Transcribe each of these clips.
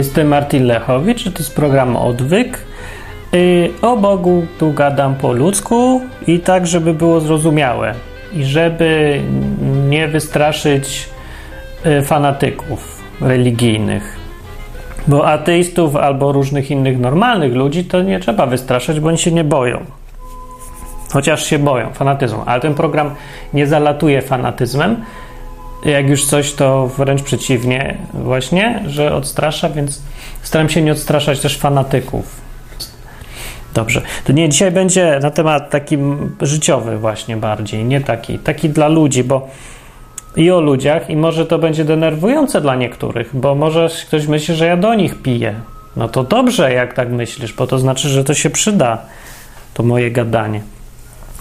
Jestem Martin Lechowicz, to jest program Odwyk. Yy, o Bogu tu gadam po ludzku i tak, żeby było zrozumiałe i żeby nie wystraszyć yy, fanatyków religijnych. Bo ateistów albo różnych innych normalnych ludzi to nie trzeba wystraszać, bo oni się nie boją. Chociaż się boją fanatyzmu, ale ten program nie zalatuje fanatyzmem. Jak już coś, to wręcz przeciwnie, właśnie, że odstrasza, więc staram się nie odstraszać też fanatyków. Dobrze. To nie, dzisiaj będzie na temat taki życiowy, właśnie bardziej, nie taki, taki dla ludzi, bo i o ludziach, i może to będzie denerwujące dla niektórych, bo może ktoś myśli, że ja do nich piję. No to dobrze, jak tak myślisz, bo to znaczy, że to się przyda, to moje gadanie.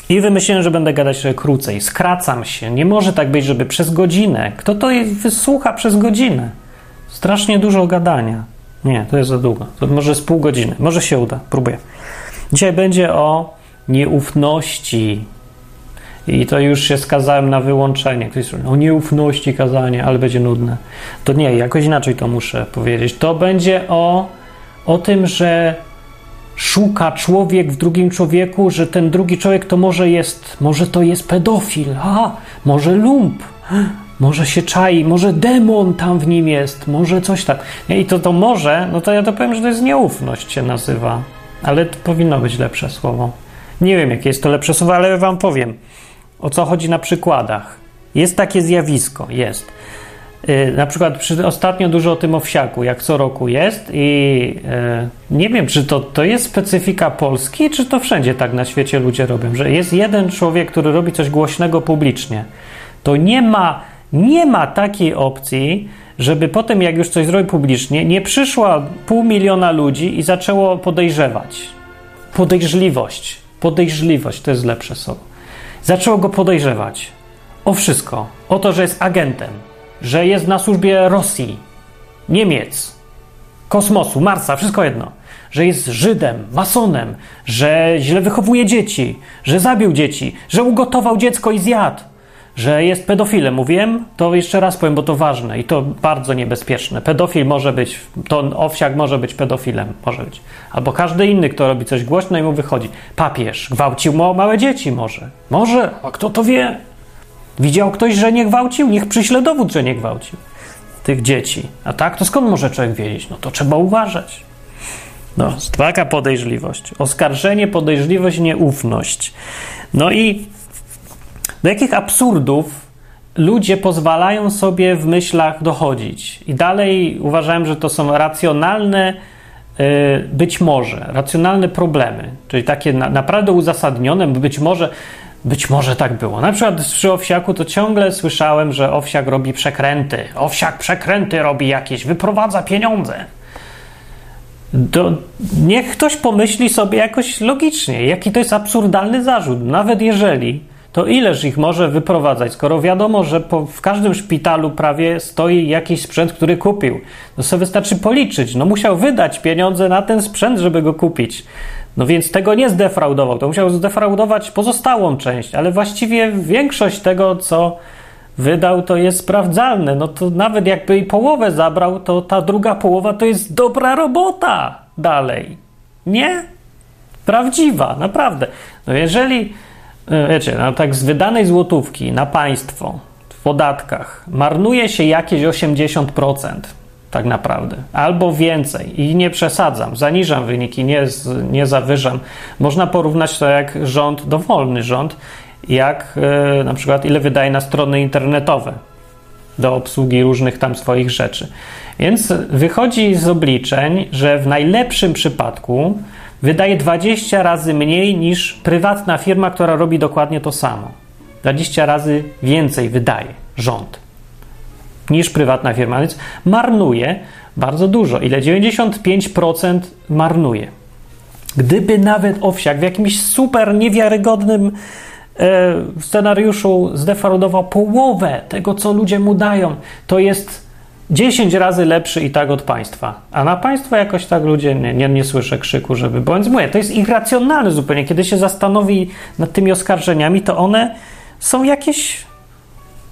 I wymyśliłem, że będę gadać trochę krócej. Skracam się. Nie może tak być, żeby przez godzinę. Kto to wysłucha przez godzinę? Strasznie dużo gadania. Nie, to jest za długo. To może z pół godziny. Może się uda. Próbuję. Dzisiaj będzie o nieufności. I to już się skazałem na wyłączenie. Ktoś mówi, o nieufności kazanie, ale będzie nudne. To nie, jakoś inaczej to muszę powiedzieć. To będzie o, o tym, że szuka człowiek w drugim człowieku, że ten drugi człowiek to może jest, może to jest pedofil, a może lump, może się czai, może demon tam w nim jest, może coś tak. I to to może, no to ja to powiem, że to jest nieufność się nazywa, ale to powinno być lepsze słowo. Nie wiem, jakie jest to lepsze słowo, ale wam powiem, o co chodzi na przykładach. Jest takie zjawisko, jest. Na przykład przy, ostatnio dużo o tym owsiaku, jak co roku jest i yy, nie wiem, czy to, to jest specyfika Polski, czy to wszędzie tak na świecie ludzie robią, że jest jeden człowiek, który robi coś głośnego publicznie. To nie ma, nie ma takiej opcji, żeby potem, jak już coś zrobi publicznie, nie przyszła pół miliona ludzi i zaczęło podejrzewać. Podejrzliwość. Podejrzliwość to jest lepsze słowo. Zaczęło go podejrzewać o wszystko. O to, że jest agentem że jest na służbie Rosji, Niemiec, kosmosu, Marsa, wszystko jedno. Że jest Żydem, masonem, że źle wychowuje dzieci, że zabił dzieci, że ugotował dziecko i zjadł, że jest pedofilem. Mówiłem? To jeszcze raz powiem, bo to ważne i to bardzo niebezpieczne. Pedofil może być, to owsiak może być pedofilem, może być. Albo każdy inny, kto robi coś głośno i mu wychodzi. Papież gwałcił małe dzieci może. Może, a kto to wie? Widział ktoś, że nie gwałcił? Niech przyśle dowód, że nie gwałcił tych dzieci. A tak, to skąd może człowiek wiedzieć? No to trzeba uważać. No, taka podejrzliwość. Oskarżenie, podejrzliwość, nieufność. No i do jakich absurdów ludzie pozwalają sobie w myślach dochodzić. I dalej uważałem, że to są racjonalne, y, być może, racjonalne problemy, czyli takie naprawdę uzasadnione, być może być może tak było. Na przykład przy owsiaku to ciągle słyszałem, że owsiak robi przekręty. Owsiak przekręty robi jakieś, wyprowadza pieniądze. To niech ktoś pomyśli sobie jakoś logicznie, jaki to jest absurdalny zarzut. Nawet jeżeli, to ileż ich może wyprowadzać, skoro wiadomo, że po, w każdym szpitalu prawie stoi jakiś sprzęt, który kupił. No sobie wystarczy policzyć. No musiał wydać pieniądze na ten sprzęt, żeby go kupić. No więc tego nie zdefraudował, to musiał zdefraudować pozostałą część, ale właściwie większość tego, co wydał, to jest sprawdzalne. No to nawet jakby i połowę zabrał, to ta druga połowa to jest dobra robota dalej. Nie? Prawdziwa, naprawdę. No jeżeli, e, wiecie, no tak z wydanej złotówki na państwo w podatkach marnuje się jakieś 80%, tak naprawdę, albo więcej i nie przesadzam, zaniżam wyniki, nie, nie zawyżam. Można porównać to jak rząd, dowolny rząd, jak yy, na przykład ile wydaje na strony internetowe do obsługi różnych tam swoich rzeczy. Więc wychodzi z obliczeń, że w najlepszym przypadku wydaje 20 razy mniej niż prywatna firma, która robi dokładnie to samo. 20 razy więcej wydaje rząd niż prywatna firma, więc marnuje bardzo dużo. Ile? 95% marnuje. Gdyby nawet owsiak w jakimś super niewiarygodnym e, scenariuszu zdefraudował połowę tego, co ludzie mu dają, to jest 10 razy lepszy i tak od państwa. A na państwo jakoś tak ludzie nie, nie, nie słyszę krzyku, żeby. Bądź mówię, to jest irracjonalne zupełnie. Kiedy się zastanowi nad tymi oskarżeniami, to one są jakieś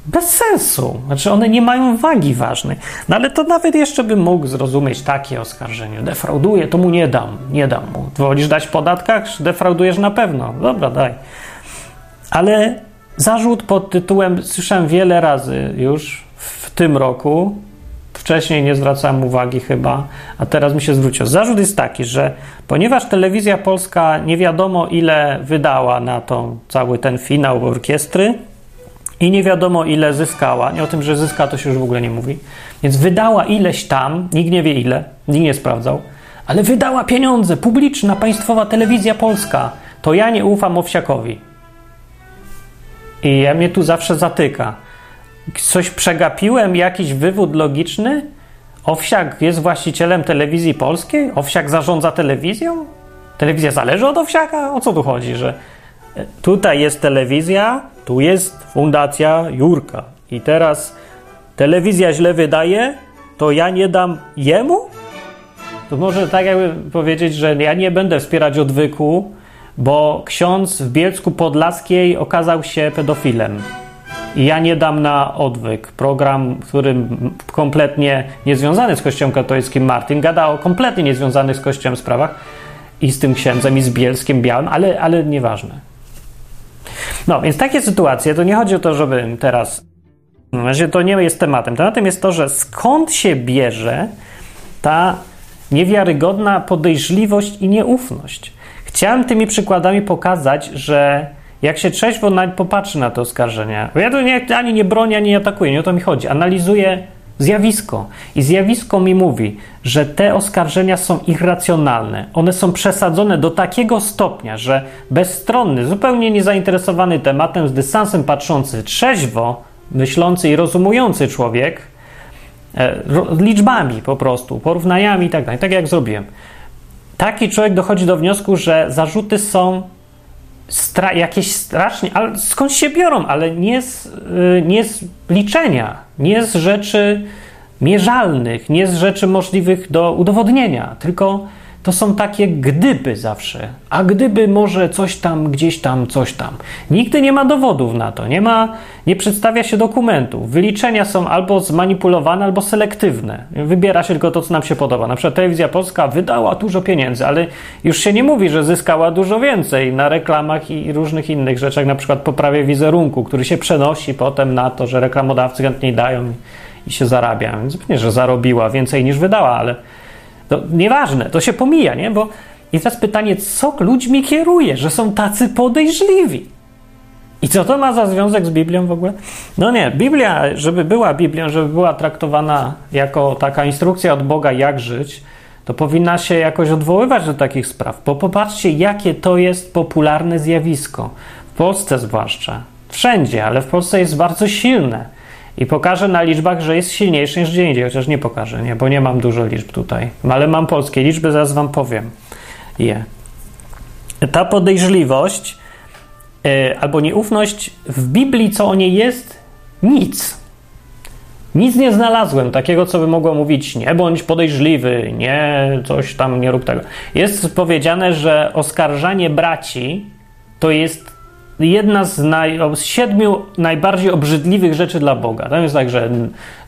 bez sensu. Znaczy, one nie mają wagi ważnej. No ale to nawet jeszcze bym mógł zrozumieć takie oskarżenie. Defrauduje, to mu nie dam. Nie dam mu. Wolisz dać w podatkach? Defraudujesz na pewno. Dobra, daj. Ale zarzut pod tytułem, słyszałem wiele razy już w tym roku, wcześniej nie zwracałem uwagi chyba, a teraz mi się zwrócił. Zarzut jest taki, że ponieważ telewizja polska nie wiadomo ile wydała na to cały ten finał orkiestry, i nie wiadomo ile zyskała. Nie o tym, że zyska, to się już w ogóle nie mówi. Więc wydała ileś tam, nikt nie wie ile, nikt nie sprawdzał, ale wydała pieniądze, publiczna, państwowa telewizja polska. To ja nie ufam Owsiakowi. I ja mnie tu zawsze zatyka. Coś przegapiłem, jakiś wywód logiczny? Owsiak jest właścicielem telewizji polskiej? Owsiak zarządza telewizją? Telewizja zależy od Owsiaka? O co tu chodzi, że tutaj jest telewizja, tu jest fundacja Jurka. I teraz telewizja źle wydaje, to ja nie dam jemu? To może tak jakby powiedzieć, że ja nie będę wspierać odwyku, bo ksiądz w Bielsku Podlaskiej okazał się pedofilem. I ja nie dam na odwyk. Program, w którym kompletnie niezwiązany z Kościołem katolickim Martin gada o kompletnie niezwiązanych z Kościołem sprawach i z tym księdzem i z Bielskiem Białym, ale, ale nieważne. No, więc takie sytuacje, to nie chodzi o to, żeby teraz. No, razie to nie jest tematem. Tematem jest to, że skąd się bierze ta niewiarygodna podejrzliwość i nieufność. Chciałem tymi przykładami pokazać, że jak się trzeźwo popatrzy na te oskarżenia, bo ja tu nie, ani nie bronię, ani nie atakuję, nie o to mi chodzi. Analizuję zjawisko. I zjawisko mi mówi, że te oskarżenia są irracjonalne. One są przesadzone do takiego stopnia, że bezstronny, zupełnie niezainteresowany tematem, z dystansem patrzący, trzeźwo myślący i rozumujący człowiek, e, liczbami po prostu, porównaniami i tak dalej, tak jak zrobiłem. Taki człowiek dochodzi do wniosku, że zarzuty są stra jakieś strasznie, ale skąd się biorą, ale nie z, y, nie z liczenia, nie z rzeczy mierzalnych, nie z rzeczy możliwych do udowodnienia, tylko to są takie gdyby zawsze. A gdyby może coś tam, gdzieś tam, coś tam. Nigdy nie ma dowodów na to, nie ma, nie przedstawia się dokumentów. Wyliczenia są albo zmanipulowane, albo selektywne. Wybiera się tylko to, co nam się podoba. Na przykład telewizja polska wydała dużo pieniędzy, ale już się nie mówi, że zyskała dużo więcej na reklamach i różnych innych rzeczach, na przykład poprawie wizerunku, który się przenosi potem na to, że reklamodawcy chętniej dają i się zarabia. Więc nie, że zarobiła więcej niż wydała, ale to nieważne, to się pomija, nie? Bo i teraz pytanie, co ludźmi kieruje, że są tacy podejrzliwi? I co to ma za związek z Biblią w ogóle? No nie, Biblia, żeby była Biblią, żeby była traktowana jako taka instrukcja od Boga, jak żyć, to powinna się jakoś odwoływać do takich spraw. Bo popatrzcie, jakie to jest popularne zjawisko. W Polsce zwłaszcza. Wszędzie, ale w Polsce jest bardzo silne. I pokażę na liczbach, że jest silniejszy niż gdzie indziej, chociaż nie pokażę, nie, bo nie mam dużo liczb tutaj. Ale mam polskie liczby, zaraz wam powiem je. Ta podejrzliwość yy, albo nieufność w Biblii, co o niej jest? Nic. Nic nie znalazłem takiego, co by mogło mówić nie bądź podejrzliwy, nie coś tam, nie rób tego. Jest powiedziane, że oskarżanie braci to jest jedna z, naj, z siedmiu najbardziej obrzydliwych rzeczy dla Boga. Tam jest tak, że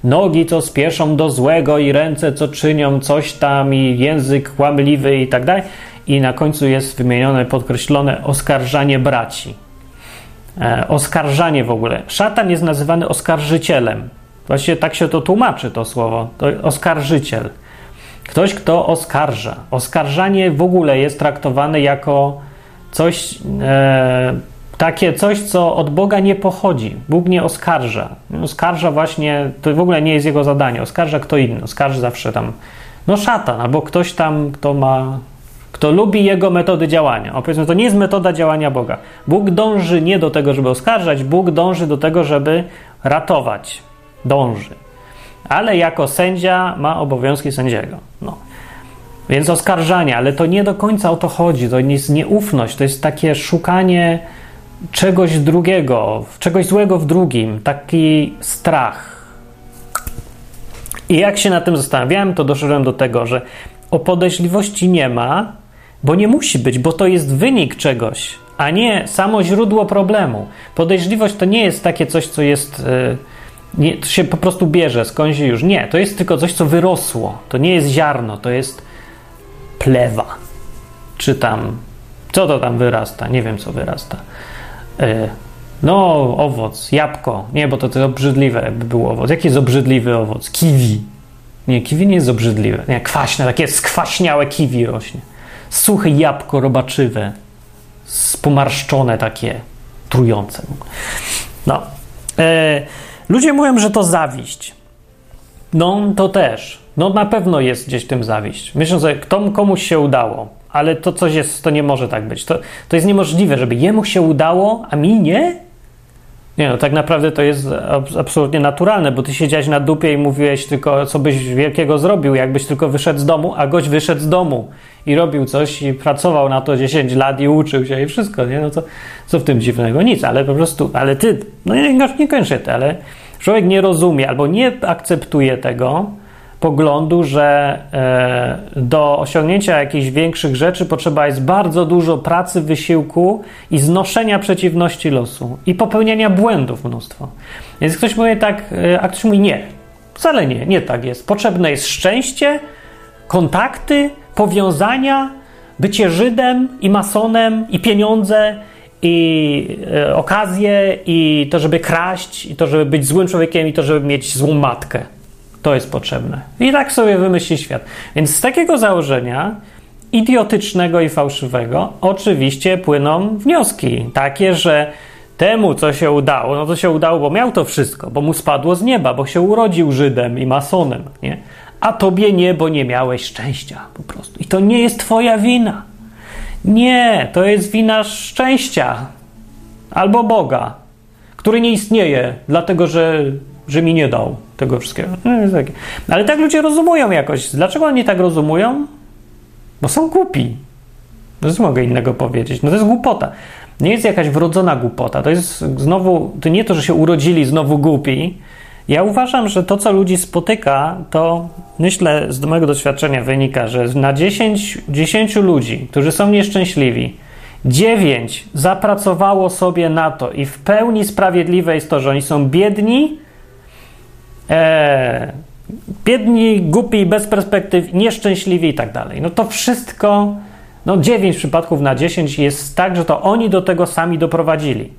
nogi, co spieszą do złego i ręce, co czynią coś tam i język kłamliwy i tak dalej. I na końcu jest wymienione, podkreślone oskarżanie braci. E, oskarżanie w ogóle. Szatan jest nazywany oskarżycielem. Właściwie tak się to tłumaczy, to słowo. To oskarżyciel. Ktoś, kto oskarża. Oskarżanie w ogóle jest traktowane jako coś e, takie coś, co od Boga nie pochodzi. Bóg nie oskarża. Oskarża właśnie, to w ogóle nie jest jego zadanie. Oskarża kto inny. Oskarża zawsze tam, no szatan, albo ktoś tam, kto ma, kto lubi jego metody działania. O, powiedzmy, to nie jest metoda działania Boga. Bóg dąży nie do tego, żeby oskarżać, Bóg dąży do tego, żeby ratować. Dąży. Ale jako sędzia ma obowiązki sędziego. No. Więc oskarżanie, ale to nie do końca o to chodzi. To jest nieufność, to jest takie szukanie czegoś drugiego, czegoś złego w drugim, taki strach. I jak się na tym zastanawiałem, to doszedłem do tego, że o podejrzliwości nie ma, bo nie musi być, bo to jest wynik czegoś, a nie samo źródło problemu. Podejrzliwość to nie jest takie coś, co jest. Yy, Nie, to się po prostu bierze skądś już. Nie, to jest tylko coś, co wyrosło. To nie jest ziarno, to jest plewa. Czy tam, co to tam wyrasta? Nie wiem, co wyrasta. E, no, owoc, jabłko. Nie, bo to, to obrzydliwe, jakby był owoc. Jaki jest obrzydliwy owoc? Kiwi. Nie, kiwi nie jest obrzydliwe. Nie, kwaśne, takie skwaśniałe kiwi rośnie. Suche jabłko robaczywe. Spomarszczone takie, trujące. No. E, ludzie mówią, że to zawiść. No, to też. No, na pewno jest gdzieś w tym zawiść. Myślę, że kto, komuś się udało, ale to coś jest, to nie może tak być. To, to jest niemożliwe, żeby jemu się udało, a mi nie? Nie, no tak naprawdę to jest absolutnie naturalne, bo ty siedziałeś na dupie i mówiłeś tylko, co byś wielkiego zrobił, jakbyś tylko wyszedł z domu, a gość wyszedł z domu i robił coś i pracował na to 10 lat i uczył się i wszystko, nie? No to co w tym dziwnego? Nic, ale po prostu, ale ty, no nie, nie kończę ale człowiek nie rozumie albo nie akceptuje tego, poglądu, że e, do osiągnięcia jakichś większych rzeczy potrzeba jest bardzo dużo pracy, wysiłku i znoszenia przeciwności losu i popełniania błędów mnóstwo. Więc ktoś mówi tak, e, a ktoś mówi nie. Wcale nie, nie tak jest. Potrzebne jest szczęście, kontakty, powiązania, bycie Żydem i masonem i pieniądze i e, okazje i to, żeby kraść i to, żeby być złym człowiekiem i to, żeby mieć złą matkę. To jest potrzebne. I tak sobie wymyśli świat. Więc z takiego założenia idiotycznego i fałszywego oczywiście płyną wnioski takie, że temu, co się udało, no to się udało, bo miał to wszystko, bo mu spadło z nieba, bo się urodził Żydem i masonem, nie? A tobie nie, bo nie miałeś szczęścia po prostu. I to nie jest twoja wina. Nie, to jest wina szczęścia albo Boga, który nie istnieje, dlatego że że mi nie dał tego wszystkiego. No, Ale tak ludzie rozumują jakoś. Dlaczego oni tak rozumują? Bo są głupi. No mogę innego powiedzieć? No to jest głupota. Nie jest jakaś wrodzona głupota. To jest znowu, to nie to, że się urodzili znowu głupi. Ja uważam, że to, co ludzi spotyka, to myślę, z mojego doświadczenia wynika, że na 10, 10 ludzi, którzy są nieszczęśliwi, 9 zapracowało sobie na to i w pełni sprawiedliwe jest to, że oni są biedni, e, biedni, głupi, bez perspektyw, nieszczęśliwi i tak dalej. No to wszystko, no 9 przypadków na 10 jest tak, że to oni do tego sami doprowadzili.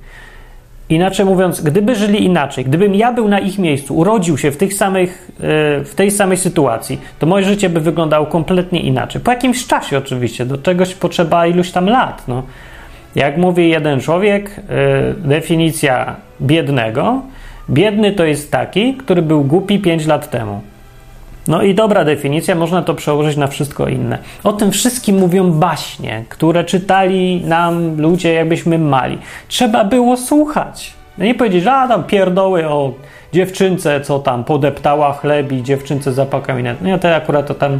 Inaczej mówiąc, gdyby żyli inaczej, gdybym ja był na ich miejscu, urodził się w, tych samych, e, w tej samej sytuacji, to moje życie by wyglądało kompletnie inaczej. Po jakimś czasie oczywiście, do czegoś potrzeba iluś tam lat. No. Jak mówi jeden człowiek, e, definicja biednego Biedny to jest taki, który był głupi 5 lat temu. No i dobra definicja, można to przełożyć na wszystko inne. O tym wszystkim mówią baśnie, które czytali nam ludzie, jakbyśmy mali. Trzeba było słuchać. No nie powiedzieć, że a tam pierdoły o dziewczynce, co tam podeptała chleb i dziewczynce inne. No to akurat to tam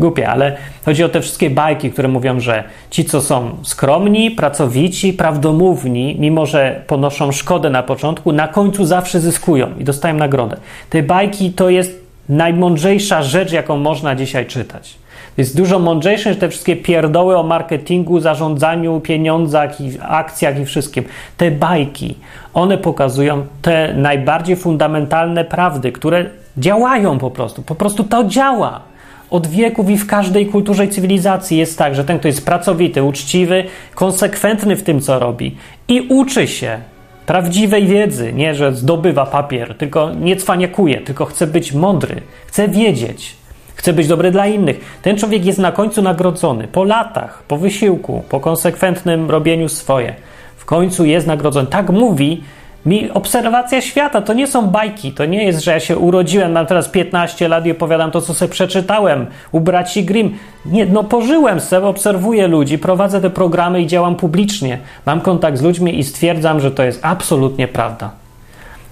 głupie, ale chodzi o te wszystkie bajki, które mówią, że ci, co są skromni, pracowici, prawdomówni, mimo że ponoszą szkodę na początku, na końcu zawsze zyskują i dostają nagrodę. Te bajki to jest najmądrzejsza rzecz, jaką można dzisiaj czytać. Jest dużo mądrzejsze niż te wszystkie pierdoły o marketingu, zarządzaniu, pieniądzach i akcjach i wszystkim. Te bajki, one pokazują te najbardziej fundamentalne prawdy, które działają po prostu. Po prostu to działa od wieków i w każdej kulturze i cywilizacji jest tak, że ten, kto jest pracowity, uczciwy, konsekwentny w tym, co robi i uczy się prawdziwej wiedzy, nie że zdobywa papier, tylko nie cwaniakuje, tylko chce być mądry, chce wiedzieć, chce być dobry dla innych. Ten człowiek jest na końcu nagrodzony po latach, po wysiłku, po konsekwentnym robieniu swoje. W końcu jest nagrodzony. Tak mówi mi obserwacja świata to nie są bajki, to nie jest, że ja się urodziłem, mam teraz 15 lat i opowiadam to, co sobie przeczytałem u braci Grimm. Nie, no pożyłem sobie, obserwuję ludzi, prowadzę te programy i działam publicznie. Mam kontakt z ludźmi i stwierdzam, że to jest absolutnie prawda.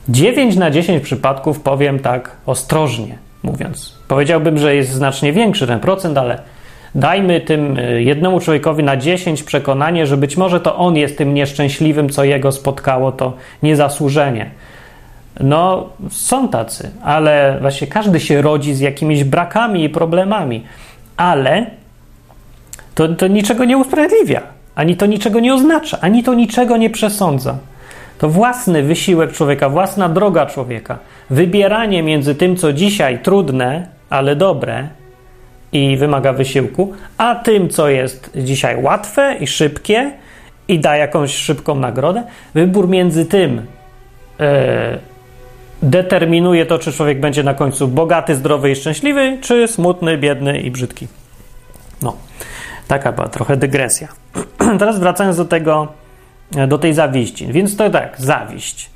9 na 10 przypadków powiem tak ostrożnie mówiąc. Powiedziałbym, że jest znacznie większy ten procent, ale Dajmy tym y, jednemu człowiekowi na 10 przekonanie, że być może to on jest tym nieszczęśliwym, co jego spotkało, to niezasłużenie. No, są tacy, ale właśnie każdy się rodzi z jakimiś brakami i problemami, ale to, to niczego nie usprawiedliwia, ani to niczego nie oznacza, ani to niczego nie przesądza. To własny wysiłek człowieka, własna droga człowieka. Wybieranie między tym, co dzisiaj trudne, ale dobre i wymaga wysiłku, a tym, co jest dzisiaj łatwe i szybkie i da jakąś szybką nagrodę. Wybór między tym e, determinuje to, czy człowiek będzie na końcu bogaty, zdrowy i szczęśliwy, czy smutny, biedny i brzydki. No, taka była trochę dygresja. Teraz wracając do tego, do tej zawiści. Więc to tak, zawiść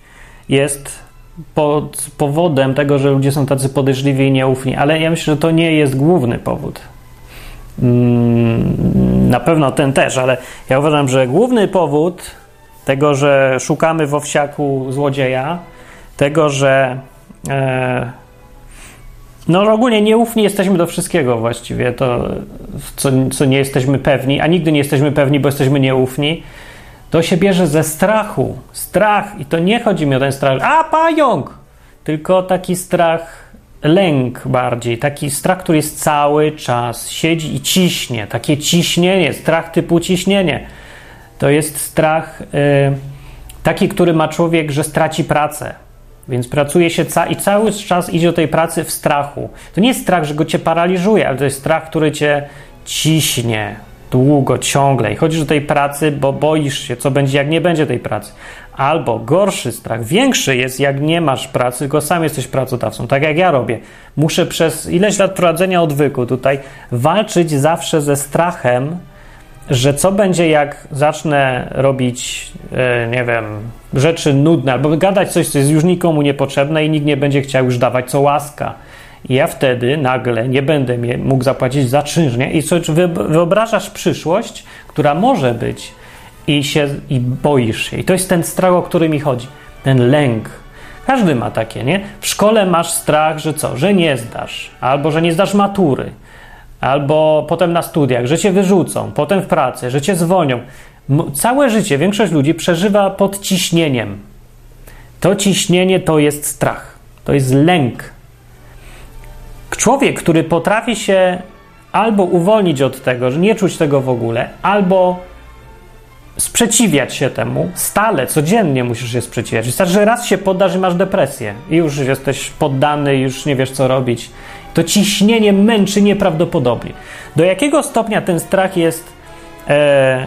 jest pod powodem tego, że ludzie są tacy podejrzliwi i nieufni, ale ja myślę, że to nie jest główny powód. Mm, na pewno ten też, ale ja uważam, że główny powód tego, że szukamy w owsiaku złodzieja, tego, że e, no ogólnie nieufni jesteśmy do wszystkiego właściwie, to co, co nie jesteśmy pewni, a nigdy nie jesteśmy pewni, bo jesteśmy nieufni, to się bierze ze strachu. Strach, i to nie chodzi mi o ten strach, a pająk! Tylko taki strach, lęk bardziej, taki strach, który jest cały czas, siedzi i ciśnie. Takie ciśnienie, strach typu ciśnienie. To jest strach y, taki, który ma człowiek, że straci pracę. Więc pracuje się ca i cały czas idzie do tej pracy w strachu. To nie jest strach, że go cię paraliżuje, ale to jest strach, który cię ciśnie, długo, ciągle i chodzisz do tej pracy, bo boisz się, co będzie, jak nie będzie tej pracy. Albo gorszy strach, większy jest, jak nie masz pracy, tylko sam jesteś pracodawcą, tak jak ja robię. Muszę przez ileś lat prowadzenia odwyku tutaj walczyć zawsze ze strachem, że co będzie, jak zacznę robić, e, nie wiem, rzeczy nudne, albo gadać coś, co jest już nikomu niepotrzebne i nikt nie będzie chciał już dawać co łaska ja wtedy nagle nie będę mógł zapłacić za czynsz, I co, wyobrażasz przyszłość, która może być i, się, i boisz się. I to jest ten strach, o który mi chodzi. Ten lęk. Każdy ma takie, nie? W szkole masz strach, że co? Że nie zdasz. Albo, że nie zdasz matury. Albo potem na studiach, że cię wyrzucą. Potem w pracy, że cię zwolnią. Całe życie większość ludzi przeżywa pod ciśnieniem. To ciśnienie to jest strach. To jest lęk Człowiek, który potrafi się albo uwolnić od tego, że nie czuć tego w ogóle, albo sprzeciwiać się temu, stale, codziennie musisz się sprzeciwiać. Wystarczy, że raz się poddasz i masz depresję i już jesteś poddany, już nie wiesz co robić. To ciśnienie męczy nieprawdopodobnie. Do jakiego stopnia ten strach jest e,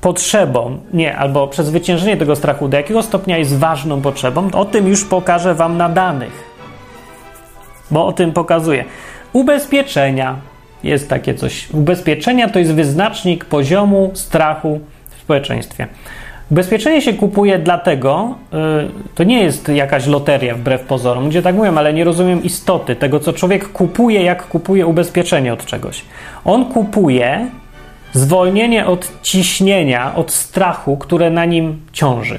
potrzebą, nie, albo przezwyciężenie tego strachu, do jakiego stopnia jest ważną potrzebą, o tym już pokażę Wam na danych bo o tym pokazuje. Ubezpieczenia. Jest takie coś. Ubezpieczenia to jest wyznacznik poziomu strachu w społeczeństwie. Ubezpieczenie się kupuje dlatego, yy, to nie jest jakaś loteria wbrew pozorom, ludzie tak mówią, ale nie rozumiem istoty tego, co człowiek kupuje, jak kupuje ubezpieczenie od czegoś. On kupuje zwolnienie od ciśnienia, od strachu, które na nim ciąży.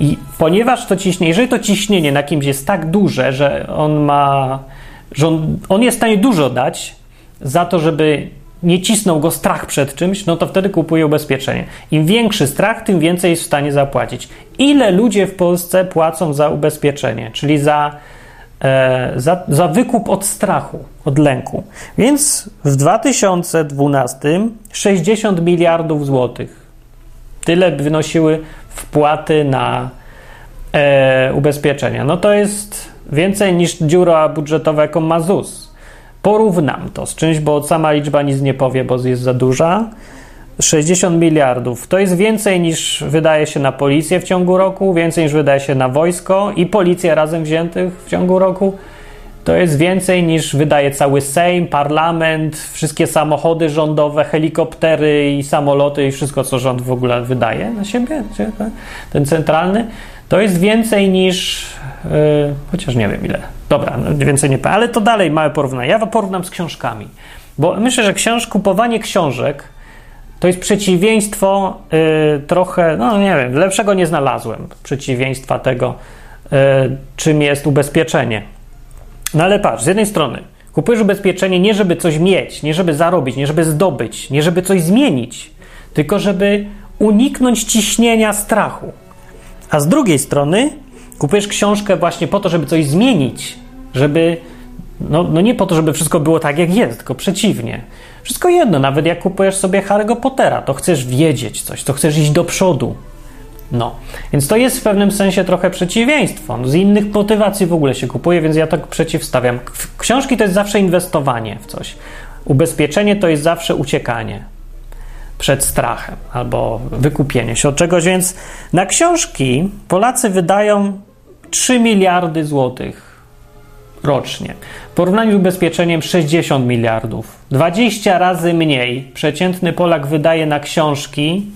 I ponieważ to ciśnienie, jeżeli to ciśnienie na kimś jest tak duże, że on ma że on, on jest w stanie dużo dać za to, żeby nie cisnął go strach przed czymś, no to wtedy kupuje ubezpieczenie. Im większy strach, tym więcej jest w stanie zapłacić. Ile ludzie w Polsce płacą za ubezpieczenie, czyli za, e, za, za wykup od strachu, od lęku? Więc w 2012 60 miliardów złotych. Tyle wynosiły wpłaty na e, ubezpieczenia. No to jest Więcej niż dziura budżetowa, jaką ma ZUS. Porównam to z czymś, bo sama liczba nic nie powie, bo jest za duża. 60 miliardów to jest więcej niż wydaje się na policję w ciągu roku, więcej niż wydaje się na wojsko i policję razem wziętych w ciągu roku. To jest więcej niż wydaje cały Sejm, parlament, wszystkie samochody rządowe, helikoptery i samoloty i wszystko, co rząd w ogóle wydaje na siebie, ten centralny. To jest więcej niż. Yy, chociaż nie wiem ile. Dobra, no więcej nie ale to dalej małe porównanie. Ja porównam z książkami. Bo myślę, że książ, kupowanie książek to jest przeciwieństwo yy, trochę, no nie wiem, lepszego nie znalazłem przeciwieństwa tego, yy, czym jest ubezpieczenie. No ale patrz, z jednej strony kupujesz ubezpieczenie nie żeby coś mieć, nie żeby zarobić, nie żeby zdobyć, nie żeby coś zmienić, tylko żeby uniknąć ciśnienia strachu. A z drugiej strony kupujesz książkę właśnie po to, żeby coś zmienić, żeby. No, no nie po to, żeby wszystko było tak, jak jest, tylko przeciwnie. Wszystko jedno, nawet jak kupujesz sobie Harry'ego Pottera, to chcesz wiedzieć coś, to chcesz iść do przodu. No, więc to jest w pewnym sensie trochę przeciwieństwo. No, z innych motywacji w ogóle się kupuje, więc ja tak przeciwstawiam. Książki to jest zawsze inwestowanie w coś. Ubezpieczenie to jest zawsze uciekanie przed strachem albo wykupienie się od czegoś, więc na książki Polacy wydają 3 miliardy złotych rocznie. W porównaniu z ubezpieczeniem 60 miliardów. 20 razy mniej przeciętny Polak wydaje na książki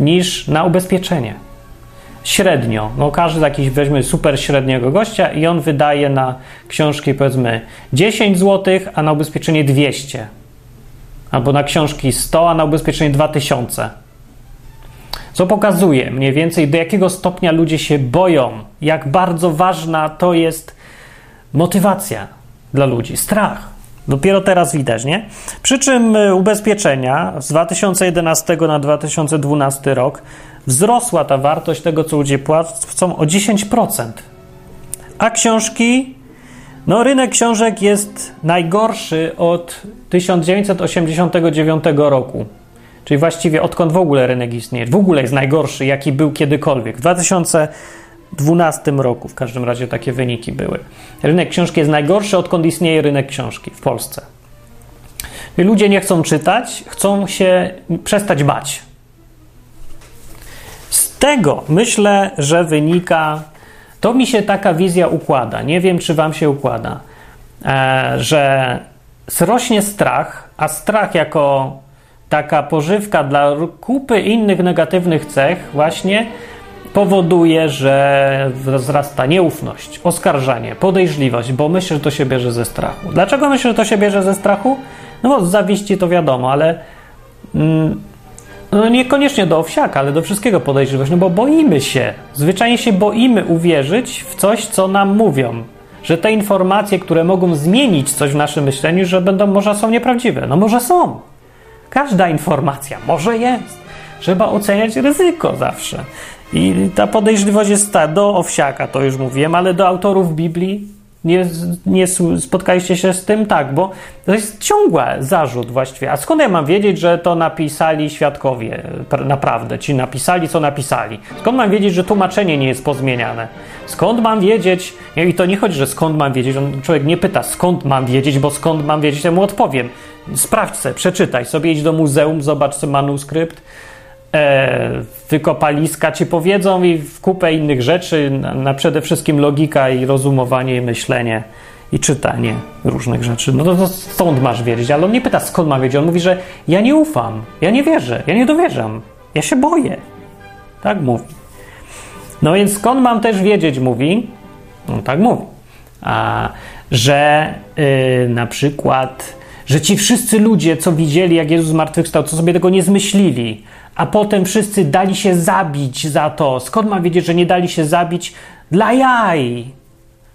niż na ubezpieczenie. Średnio. No każdy jakiś weźmy super średniego gościa i on wydaje na książki powiedzmy 10 zł, a na ubezpieczenie 200. Albo na książki 100, a na ubezpieczenie 2000. Co pokazuje mniej więcej, do jakiego stopnia ludzie się boją, jak bardzo ważna to jest motywacja dla ludzi, strach. Dopiero teraz widać, nie? Przy czym y, ubezpieczenia z 2011 na 2012 rok wzrosła ta wartość tego, co ludzie płacą o 10%. A książki, no rynek książek jest najgorszy od 1989 roku. Czyli właściwie odkąd w ogóle rynek istnieje. W ogóle jest najgorszy, jaki był kiedykolwiek. W 2012 roku w każdym razie takie wyniki były. Rynek książki jest najgorszy, odkąd istnieje rynek książki w Polsce. Ludzie nie chcą czytać, chcą się przestać bać. Z tego myślę, że wynika, to mi się taka wizja układa. Nie wiem, czy Wam się układa, e, że rośnie strach, a strach jako taka pożywka dla kupy innych negatywnych cech właśnie powoduje, że wzrasta nieufność, oskarżanie, podejrzliwość, bo myślę, że to się bierze ze strachu. Dlaczego myślę, że to się bierze ze strachu? No bo z zawiści to wiadomo, ale mm, no niekoniecznie do owsiaka, ale do wszystkiego podejrzliwość, no bo boimy się, zwyczajnie się boimy uwierzyć w coś, co nam mówią, że te informacje, które mogą zmienić coś w naszym myśleniu, że będą, może są nieprawdziwe. No może są. Każda informacja może jest. Trzeba oceniać ryzyko zawsze. I ta podejrzliwość jest ta, do owsiaka, to już mówiłem, ale do autorów Biblii nie, nie spotkaliście się z tym? Tak, bo to jest ciągły zarzut właściwie. A skąd ja mam wiedzieć, że to napisali świadkowie naprawdę? Ci napisali, co napisali. Skąd mam wiedzieć, że tłumaczenie nie jest pozmieniane? Skąd mam wiedzieć? I to nie chodzi, że skąd mam wiedzieć. On, człowiek nie pyta, skąd mam wiedzieć, bo skąd mam wiedzieć, ja mu odpowiem. Sprawdź przeczytaj sobie, idź do muzeum, zobacz manuskrypt e, wykopaliska ci powiedzą i w kupę innych rzeczy, na, na, przede wszystkim logika i rozumowanie i myślenie i czytanie różnych rzeczy. No to, to stąd masz wiedzieć, ale on nie pyta skąd ma wiedzieć, on mówi, że ja nie ufam, ja nie wierzę, ja nie dowierzam, ja się boję. Tak mówi. No więc skąd mam też wiedzieć, mówi, no tak mówi, a, że yy, na przykład, że ci wszyscy ludzie, co widzieli, jak Jezus zmartwychwstał, co sobie tego nie zmyślili, a potem wszyscy dali się zabić za to. Skąd mam wiedzieć, że nie dali się zabić? Dla jaj!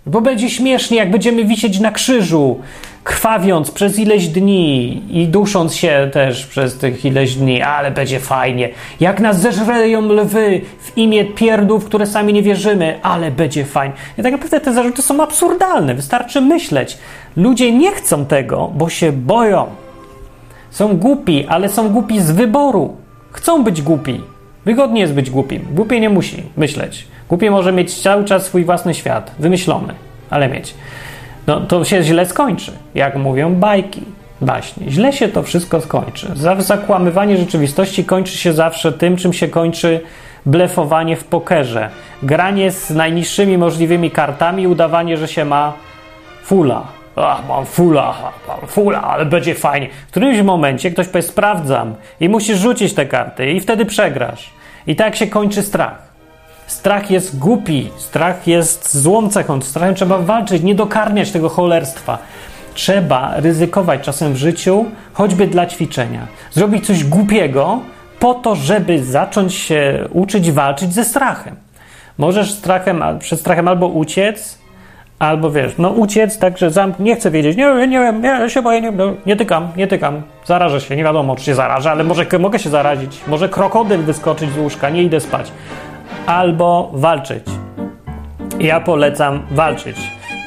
Bo będzie śmiesznie, jak będziemy wisieć na krzyżu, krwawiąc przez ileś dni i dusząc się też przez tych ileś dni, ale będzie fajnie. Jak nas zeżreją lwy w imię pierdów, które sami nie wierzymy, ale będzie fajnie. I tak naprawdę te zarzuty są absurdalne, wystarczy myśleć. Ludzie nie chcą tego, bo się boją. Są głupi, ale są głupi z wyboru. Chcą być głupi. Wygodnie jest być głupim. Głupie nie musi myśleć. Głupie może mieć cały czas swój własny świat, wymyślony, ale mieć. No to się źle skończy, jak mówią bajki, baśnie. Źle się to wszystko skończy. Zakłamywanie rzeczywistości kończy się zawsze tym, czym się kończy blefowanie w pokerze. Granie z najniższymi możliwymi kartami, udawanie, że się ma fula Ach, mam fula, mam fula, ale będzie fajnie. W którymś momencie ktoś powie, sprawdzam i musisz rzucić te karty i wtedy przegrasz. I tak się kończy strach. Strach jest głupi, strach jest złą cechą, strachem trzeba walczyć, nie dokarmiać tego cholerstwa. Trzeba ryzykować czasem w życiu, choćby dla ćwiczenia. Zrobić coś głupiego po to, żeby zacząć się uczyć walczyć ze strachem. Możesz strachem, przed strachem albo uciec, Albo wiesz, no uciec, także zamk nie chcę wiedzieć, nie, nie wiem, ja się boję, nie, no, nie tykam, nie tykam, zarażę się, nie wiadomo, czy się zarażę, ale może mogę się zarazić, może krokodyl wyskoczyć z łóżka, nie idę spać. Albo walczyć. Ja polecam walczyć.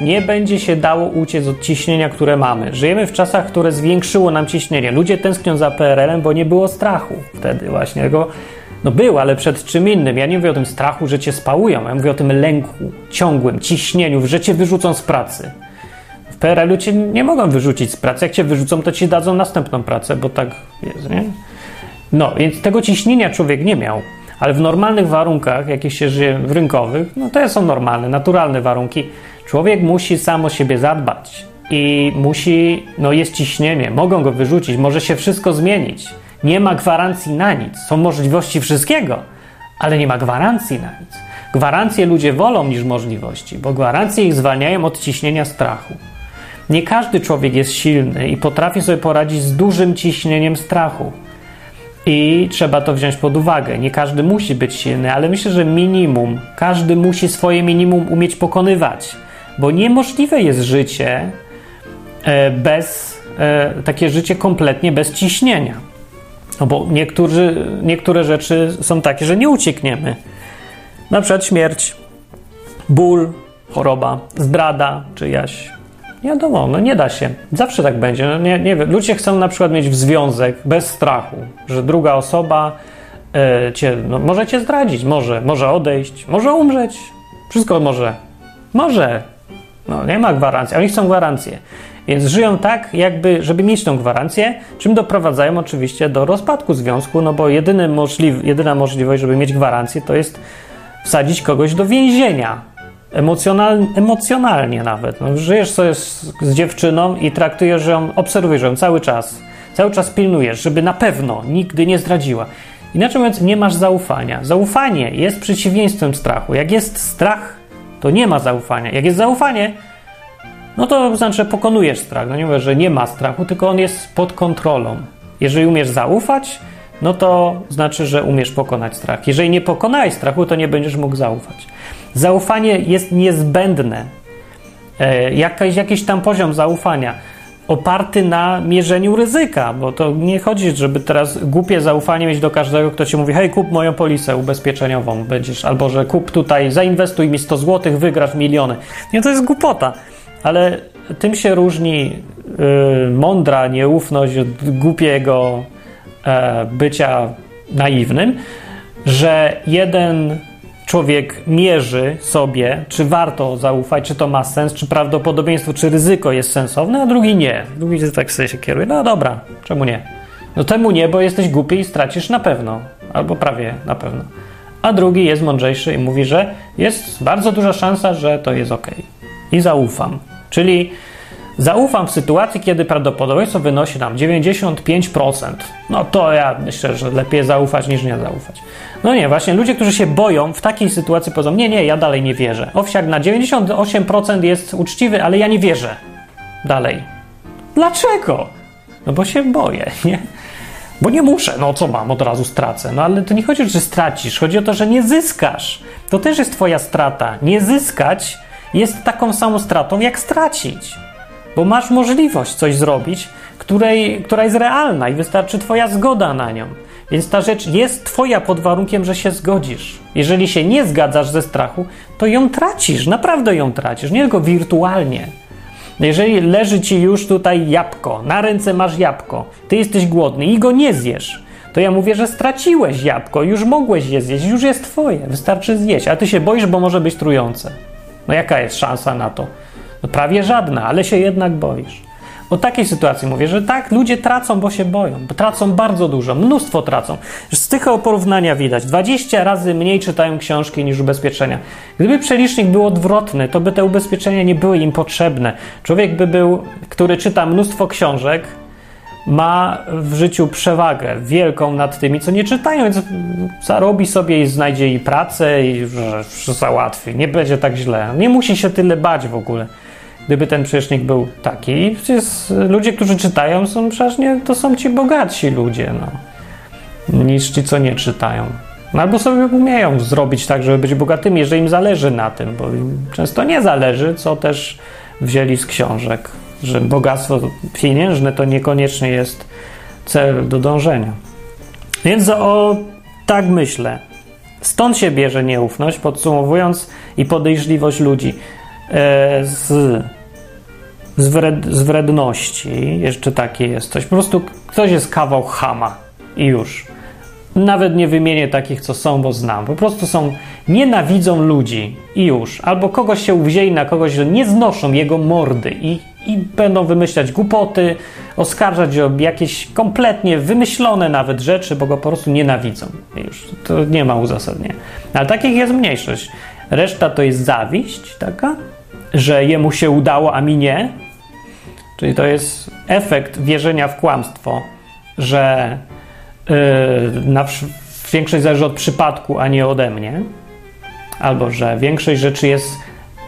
Nie będzie się dało uciec od ciśnienia, które mamy. Żyjemy w czasach, które zwiększyło nam ciśnienie. Ludzie tęsknią za PRL-em, bo nie było strachu wtedy właśnie. Tego No był, ale przed czym innym. Ja nie mówię o tym strachu, że cię spałują. Ja mówię o tym lęku, ciągłym, ciśnieniu, że cię wyrzucą z pracy. W PRL-u cię nie mogą wyrzucić z pracy. Jak cię wyrzucą, to ci dadzą następną pracę, bo tak jest, nie? No, więc tego ciśnienia człowiek nie miał. Ale w normalnych warunkach, jakie się żyje w rynkowych, no to są normalne, naturalne warunki. Człowiek musi sam o siebie zadbać i musi, no jest ciśnienie, mogą go wyrzucić, może się wszystko zmienić. Nie ma gwarancji na nic. Są możliwości wszystkiego, ale nie ma gwarancji na nic. Gwarancje ludzie wolą niż możliwości, bo gwarancje ich zwalniają od ciśnienia strachu. Nie każdy człowiek jest silny i potrafi sobie poradzić z dużym ciśnieniem strachu. I trzeba to wziąć pod uwagę. Nie każdy musi być silny, ale myślę, że minimum, każdy musi swoje minimum umieć pokonywać, bo niemożliwe jest życie e, bez, e, takie życie kompletnie bez ciśnienia. No bo niektórzy, niektóre rzeczy są takie, że nie uciekniemy. Na przykład śmierć, ból, choroba, zdrada czyjaś, nie wiadomo, no nie da się. Zawsze tak będzie. No nie, nie wiem. Ludzie chcą na przykład mieć związek bez strachu, że druga osoba e, cię, no, może cię zdradzić, może, może odejść, może umrzeć. Wszystko może. Może. No, nie ma gwarancji. Oni chcą gwarancję. Więc żyją tak, jakby, żeby mieć tą gwarancję, czym doprowadzają oczywiście do rozpadku związku, no bo jedyny możliw, jedyna możliwość, żeby mieć gwarancję, to jest wsadzić kogoś do więzienia emocjonal, emocjonalnie nawet. No, żyjesz sobie z, z, dziewczyną i traktujesz ją, obserwujesz ją cały czas. Cały czas pilnujesz, żeby na pewno nigdy nie zdradziła. Inaczej mówiąc, nie masz zaufania. Zaufanie jest przeciwieństwem strachu. Jak jest strach, to nie ma zaufania. Jak jest zaufanie, no to znaczy, że pokonujesz strach. No nie mówię, że nie ma strachu, tylko on jest pod kontrolą. Jeżeli umiesz zaufać, no to znaczy, że umiesz pokonać strach. Jeżeli nie pokonałeś strachu, to nie będziesz mógł zaufać. Zaufanie jest niezbędne. E, jakiś tam poziom zaufania oparty na mierzeniu ryzyka, bo to nie chodzi, żeby teraz głupie zaufanie mieć do każdego, kto ci mówi, hej, kup moją polisę ubezpieczeniową, będziesz, albo że kup tutaj, zainwestuj mi 100 zł, wygrasz miliony. Nie, to jest głupota, ale tym się różni yy, mądra nieufność od głupiego yy, bycia naiwnym, że jeden człowiek mierzy sobie, czy warto zaufać, czy to ma sens, czy prawdopodobieństwo, czy ryzyko jest sensowne, a drugi nie. Drugi tak sobie się kieruje. No dobra, czemu nie? No temu nie, bo jesteś głupi i stracisz na pewno, albo prawie na pewno. A drugi jest mądrzejszy i mówi, że jest bardzo duża szansa, że to jest ok. I zaufam. Czyli Zaufam w sytuacji, kiedy prawdopodobieństwo wynosi nam 95%. No to ja myślę, że lepiej zaufać niż nie zaufać. No nie, właśnie ludzie, którzy się boją w takiej sytuacji powiedzą, nie, nie, ja dalej nie wierzę. Owsiak na 98% jest uczciwy, ale ja nie wierzę. Dalej. Dlaczego? No bo się boję, nie? Bo nie muszę, no co mam, od razu stracę. No ale to nie chodzi o to, że stracisz, chodzi o to, że nie zyskasz. To też jest twoja strata. Nie zyskać jest taką samą stratą, jak stracić bo masz możliwość coś zrobić, której, która jest realna i wystarczy Twoja zgoda na nią. Więc ta rzecz jest Twoja pod warunkiem, że się zgodzisz. Jeżeli się nie zgadzasz ze strachu, to ją tracisz, naprawdę ją tracisz, nie tylko wirtualnie. Jeżeli leży ci już tutaj jabłko, na ręce masz jabłko, ty jesteś głodny i go nie zjesz, to ja mówię, że straciłeś jabłko, już mogłeś je zjeść, już jest twoje, wystarczy zjeść, a ty się boisz, bo może być trujące. No jaka jest szansa na to? No prawie żadna, ale się jednak boisz. O takiej sytuacji mówię, że tak, ludzie tracą, bo się boją. Tracą bardzo dużo, mnóstwo tracą. Z tych porównania widać. 20 razy mniej czytają książki niż ubezpieczenia. Gdyby przelicznik był odwrotny, to by te ubezpieczenia nie były im potrzebne. Człowiek by był, który czyta mnóstwo książek, ma w życiu przewagę wielką nad tymi, co nie czytają, więc zarobi sobie i znajdzie i pracę, i załatwi. Nie będzie tak źle. Nie musi się tyle bać w ogóle gdyby ten przecznik był taki. Przecież ludzie, którzy czytają, są przecież to są ci bogatsi ludzie, no, niż ci, co nie czytają. No, albo sobie umieją zrobić tak, żeby być bogatymi, jeżeli im zależy na tym, bo im często nie zależy, co też wzięli z książek, że bogactwo pieniężne to niekoniecznie jest cel do dążenia. Więc o tak myślę. Stąd się bierze nieufność, podsumowując, i podejrzliwość ludzi. E, z z, wred, z wredności, jeszcze takie jest coś. Po prostu ktoś jest kawał chama i już. Nawet nie wymienię takich, co są, bo znam. Po prostu są, nienawidzą ludzi i już. Albo kogoś się uwzięli na kogoś, że nie znoszą jego mordy i, i będą wymyślać głupoty, oskarżać o jakieś kompletnie wymyślone nawet rzeczy, bo go po prostu nienawidzą. Już to nie ma uzasadnienia. Ale takich jest mniejszość. Reszta to jest zawiść taka, że jemu się udało, a mi nie. Czyli to jest efekt wierzenia w kłamstwo, że na, większość zależy od przypadku, a nie ode mnie. Albo że większość rzeczy jest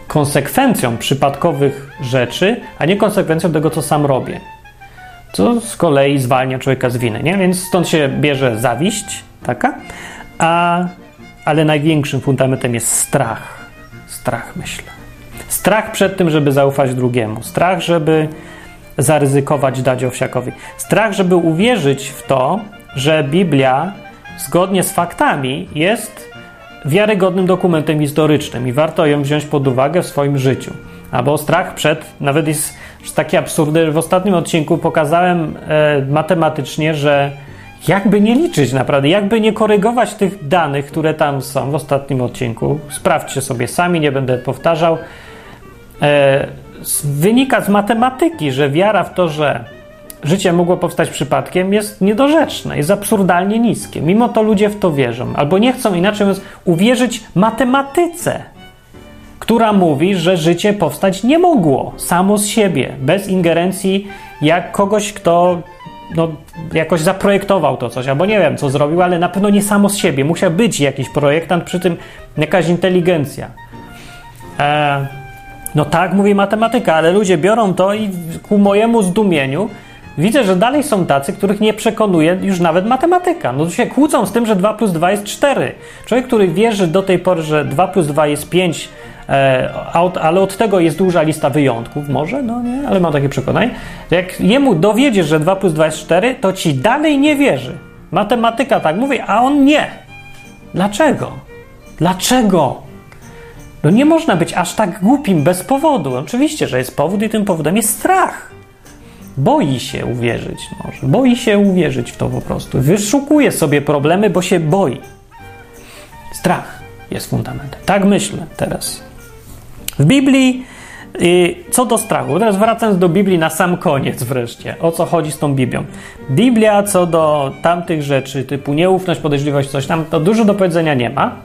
konsekwencją przypadkowych rzeczy, a nie konsekwencją tego, co sam robię. Co z kolei zwalnia człowieka z winy, nie? Więc stąd się bierze zawiść, taka, a, ale największym fundamentem jest strach. Strach, myślę. Strach przed tym, żeby zaufać drugiemu. Strach, żeby zaryzykować, dać owsiakowi. Strach, żeby uwierzyć w to, że Biblia zgodnie z faktami jest wiarygodnym dokumentem historycznym i warto ją wziąć pod uwagę w swoim życiu. Albo strach przed, nawet jest takie absurdy, w ostatnim odcinku pokazałem e, matematycznie, że jakby nie liczyć naprawdę, jakby nie korygować tych danych, które tam są w ostatnim odcinku, sprawdźcie sobie sami, nie będę powtarzał. E, wynika z matematyki, że wiara w to, że życie mogło powstać przypadkiem, jest niedorzeczne, jest absurdalnie niskie. Mimo to ludzie w to wierzą, albo nie chcą inaczej mówiąc uwierzyć matematyce, która mówi, że życie powstać nie mogło samo z siebie, bez ingerencji jak kogoś, kto no, jakoś zaprojektował to coś, albo nie wiem, co zrobił, ale na pewno nie samo z siebie. Musiał być jakiś projektant, przy tym jakaś inteligencja. E, no tak mówi matematyka, ale ludzie biorą to i ku mojemu zdumieniu widzę, że dalej są tacy, których nie przekonuje już nawet matematyka. No to się kłócą z tym, że 2 plus 2 jest 4. Człowiek, który wierzy do tej pory, że 2 plus 2 jest 5, e, ale od tego jest duża lista wyjątków, może, no nie, ale mam takie przekonanie. Jak jemu dowiedziesz, że 2 plus 2 jest 4, to ci dalej nie wierzy. Matematyka tak mówi, a on nie. Dlaczego? Dlaczego? No nie można być aż tak głupim bez powodu. Oczywiście, że jest powód i tym powodem jest strach. Boi się uwierzyć może. Boi się uwierzyć w to po prostu. Wyszukuje sobie problemy, bo się boi. Strach jest fundamentem. Tak myślę teraz. W Biblii, y, co do strachu, teraz wracając do Biblii na sam koniec wreszcie, o co chodzi z tą Biblią. Biblia co do tamtych rzeczy, typu nieufność, podejrzliwość, coś tam, to dużo do powiedzenia nie ma.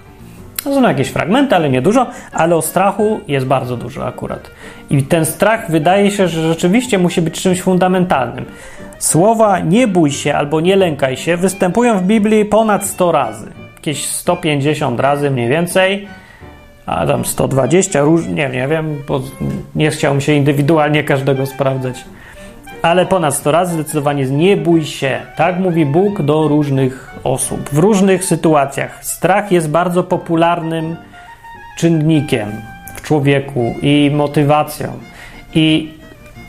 To są jakieś fragmenty, ale nie dużo, ale o strachu jest bardzo dużo akurat. I ten strach wydaje się, że rzeczywiście musi być czymś fundamentalnym. Słowa nie bój się albo nie lękaj się występują w Biblii ponad 100 razy. Jakieś 150 razy mniej więcej, a tam 120, róż, nie, nie wiem, bo nie chciałbym się indywidualnie każdego sprawdzać. Ale ponad 100 razy zdecydowanie nie bój się. Tak mówi Bóg do różnych osób, w różnych sytuacjach. Strach jest bardzo popularnym czynnikiem w człowieku i motywacją. I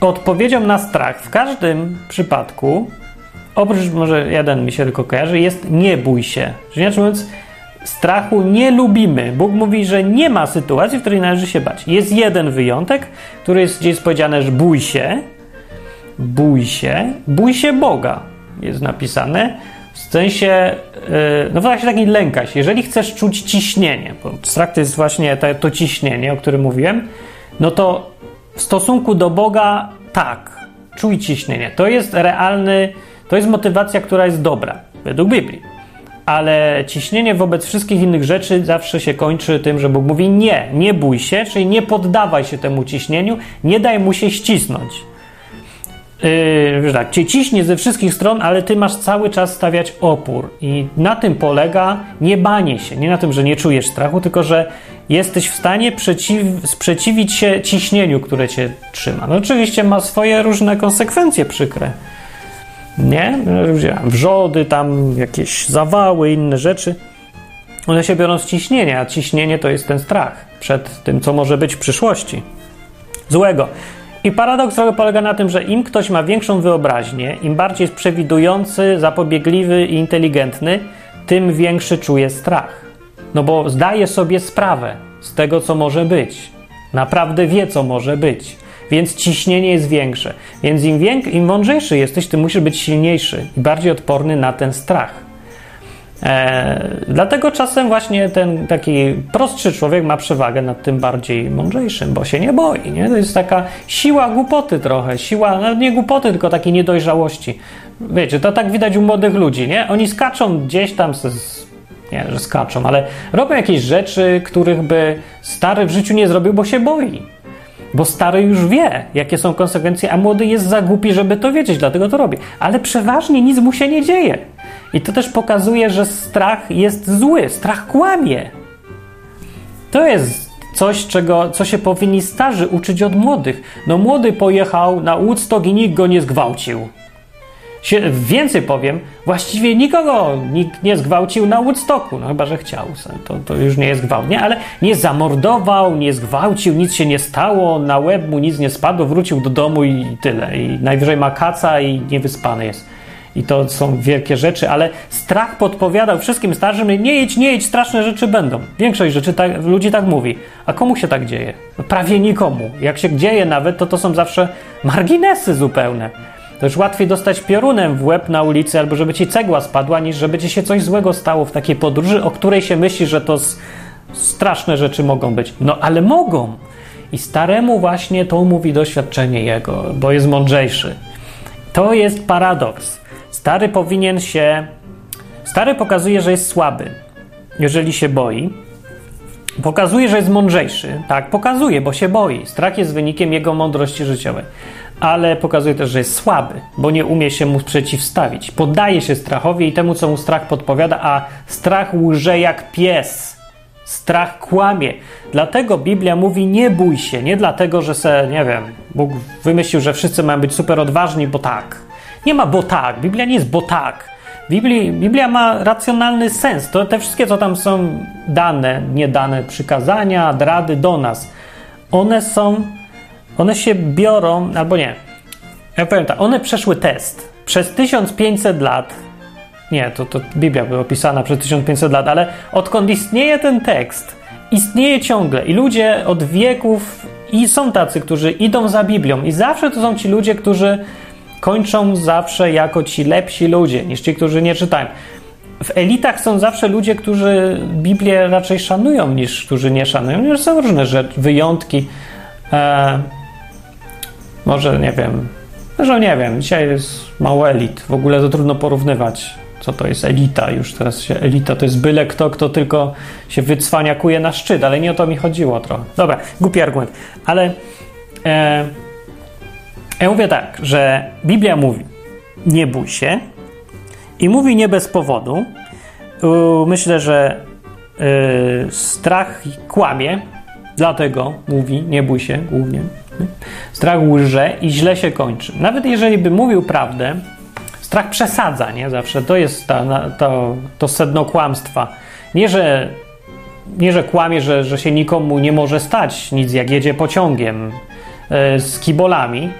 odpowiedzią na strach w każdym przypadku, oprócz może jeden mi się tylko kojarzy, jest nie bój się. Czyli inaczej mówiąc, strachu nie lubimy. Bóg mówi, że nie ma sytuacji, w której należy się bać. Jest jeden wyjątek, który jest, gdzie jest powiedziane, że bój się, bój się, bój się Boga. Jest napisane. W sensie, y, no właśnie taki lękaj się. Jeżeli chcesz czuć ciśnienie, bo strach to jest właśnie to, to ciśnienie, o którym mówiłem, no to w stosunku do Boga tak, czuj ciśnienie. To jest realny, to jest motywacja, która jest dobra, według Biblii. Ale ciśnienie wobec wszystkich innych rzeczy zawsze się kończy tym, że Bóg mówi nie, nie bój się, czyli nie poddawaj się temu ciśnieniu, nie daj mu się ścisnąć. Yy, tak, cię ciśnie ze wszystkich stron, ale ty masz cały czas stawiać opór. I na tym polega nie banie się. Nie na tym, że nie czujesz strachu, tylko że jesteś w stanie przeciw, sprzeciwić się ciśnieniu, które cię trzyma. No oczywiście ma swoje różne konsekwencje przykre. Nie? Wrzody, tam jakieś zawały, inne rzeczy. One się biorą z ciśnienia, a ciśnienie to jest ten strach przed tym, co może być w przyszłości. Złego. I paradoks trochę polega na tym, że im ktoś ma większą wyobraźnię, im bardziej jest przewidujący, zapobiegliwy i inteligentny, tym większy czuje strach. No bo zdaje sobie sprawę z tego, co może być. Naprawdę wie, co może być. Więc ciśnienie jest większe. Więc im, więk- im mądrzejszy jesteś, tym musisz być silniejszy i bardziej odporny na ten strach. E, dlatego czasem właśnie ten taki prostszy człowiek ma przewagę nad tym bardziej mądrzejszym, bo się nie boi. Nie? To jest taka siła głupoty trochę, siła, no nie głupoty, tylko takiej niedojrzałości. Wiecie, to tak widać u młodych ludzi, nie? Oni skaczą gdzieś tam, z, nie, że skaczą, ale robią jakieś rzeczy, których by stary w życiu nie zrobił, bo się boi. Bo stary już wie, jakie są konsekwencje, a młody jest za głupi, żeby to wiedzieć, dlatego to robi. Ale przeważnie nic mu się nie dzieje. I to też pokazuje, że strach jest zły, strach kłamie. To jest coś, czego, co się powinni starzy uczyć od młodych. No młody pojechał na Woodstock i nikt go nie zgwałcił. Więcej powiem, właściwie nikogo nikt nie zgwałcił na Woodstocku, no chyba, że chciał, to, to już nie jest gwałt, nie? Ale nie zamordował, nie zgwałcił, nic się nie stało, na łeb mu nic nie spadło, wrócił do domu i tyle. I najwyżej ma kaca i niewyspany jest. I to są wielkie rzeczy, ale strach podpowiadał wszystkim starszym, nie jedź, nie jedź, straszne rzeczy będą. Większość rzeczy tak, ludzi tak mówi. A komu się tak dzieje? No prawie nikomu. Jak się dzieje nawet, to to są zawsze marginesy zupełne. Już łatwiej dostać piorunem w łeb na ulicy, albo żeby ci cegła spadła, niż żeby ci się coś złego stało w takiej podróży, o której się myśli, że to straszne rzeczy mogą być. No ale mogą. I staremu właśnie to mówi doświadczenie jego, bo jest mądrzejszy. To jest paradoks. Stary powinien się. Stary pokazuje, że jest słaby, jeżeli się boi. Pokazuje, że jest mądrzejszy. Tak, pokazuje, bo się boi. Strach jest wynikiem jego mądrości życiowej. Ale pokazuje też, że jest słaby, bo nie umie się mu przeciwstawić. Poddaje się strachowi i temu, co mu strach podpowiada, a strach łże jak pies. Strach kłamie. Dlatego Biblia mówi: nie bój się. Nie dlatego, że se, nie wiem, Bóg wymyślił, że wszyscy mają być super odważni, bo tak. Nie ma bo tak. Biblia nie jest bo tak. Biblii, Biblia ma racjonalny sens. To te wszystkie, co tam są dane, niedane przykazania, rady do nas, one są, one się biorą, albo nie. Ja powiem tak, one przeszły test. Przez 1500 lat, nie, to, to Biblia była opisana przez 1500 lat, ale odkąd istnieje ten tekst, istnieje ciągle i ludzie od wieków i są tacy, którzy idą za Biblią i zawsze to są ci ludzie, którzy kończą zawsze jako ci lepsi ludzie niż ci, którzy nie czytają. W elitach są zawsze ludzie, którzy Biblię raczej szanują niż którzy nie szanują. Są różne rzeczy, wyjątki. E, może nie wiem. Może nie wiem. Dzisiaj jest mało elit. W ogóle to trudno porównywać co to jest elita. Już teraz się elita to jest byle kto, kto tylko się wycwaniakuje na szczyt, ale nie o to mi chodziło trochę. Dobra, głupi argument. Ale e, ja mówię tak, że Biblia mówi nie bój się i mówi nie bez powodu. Myślę, że yy, strach kłamie, dlatego mówi nie bój się głównie. Strach łże i źle się kończy. Nawet jeżeli by mówił prawdę, strach przesadza, nie? Zawsze to jest ta, to, to sedno kłamstwa. Nie, że, nie, że kłamie, że, że się nikomu nie może stać nic, jak jedzie pociągiem yy, z kibolami,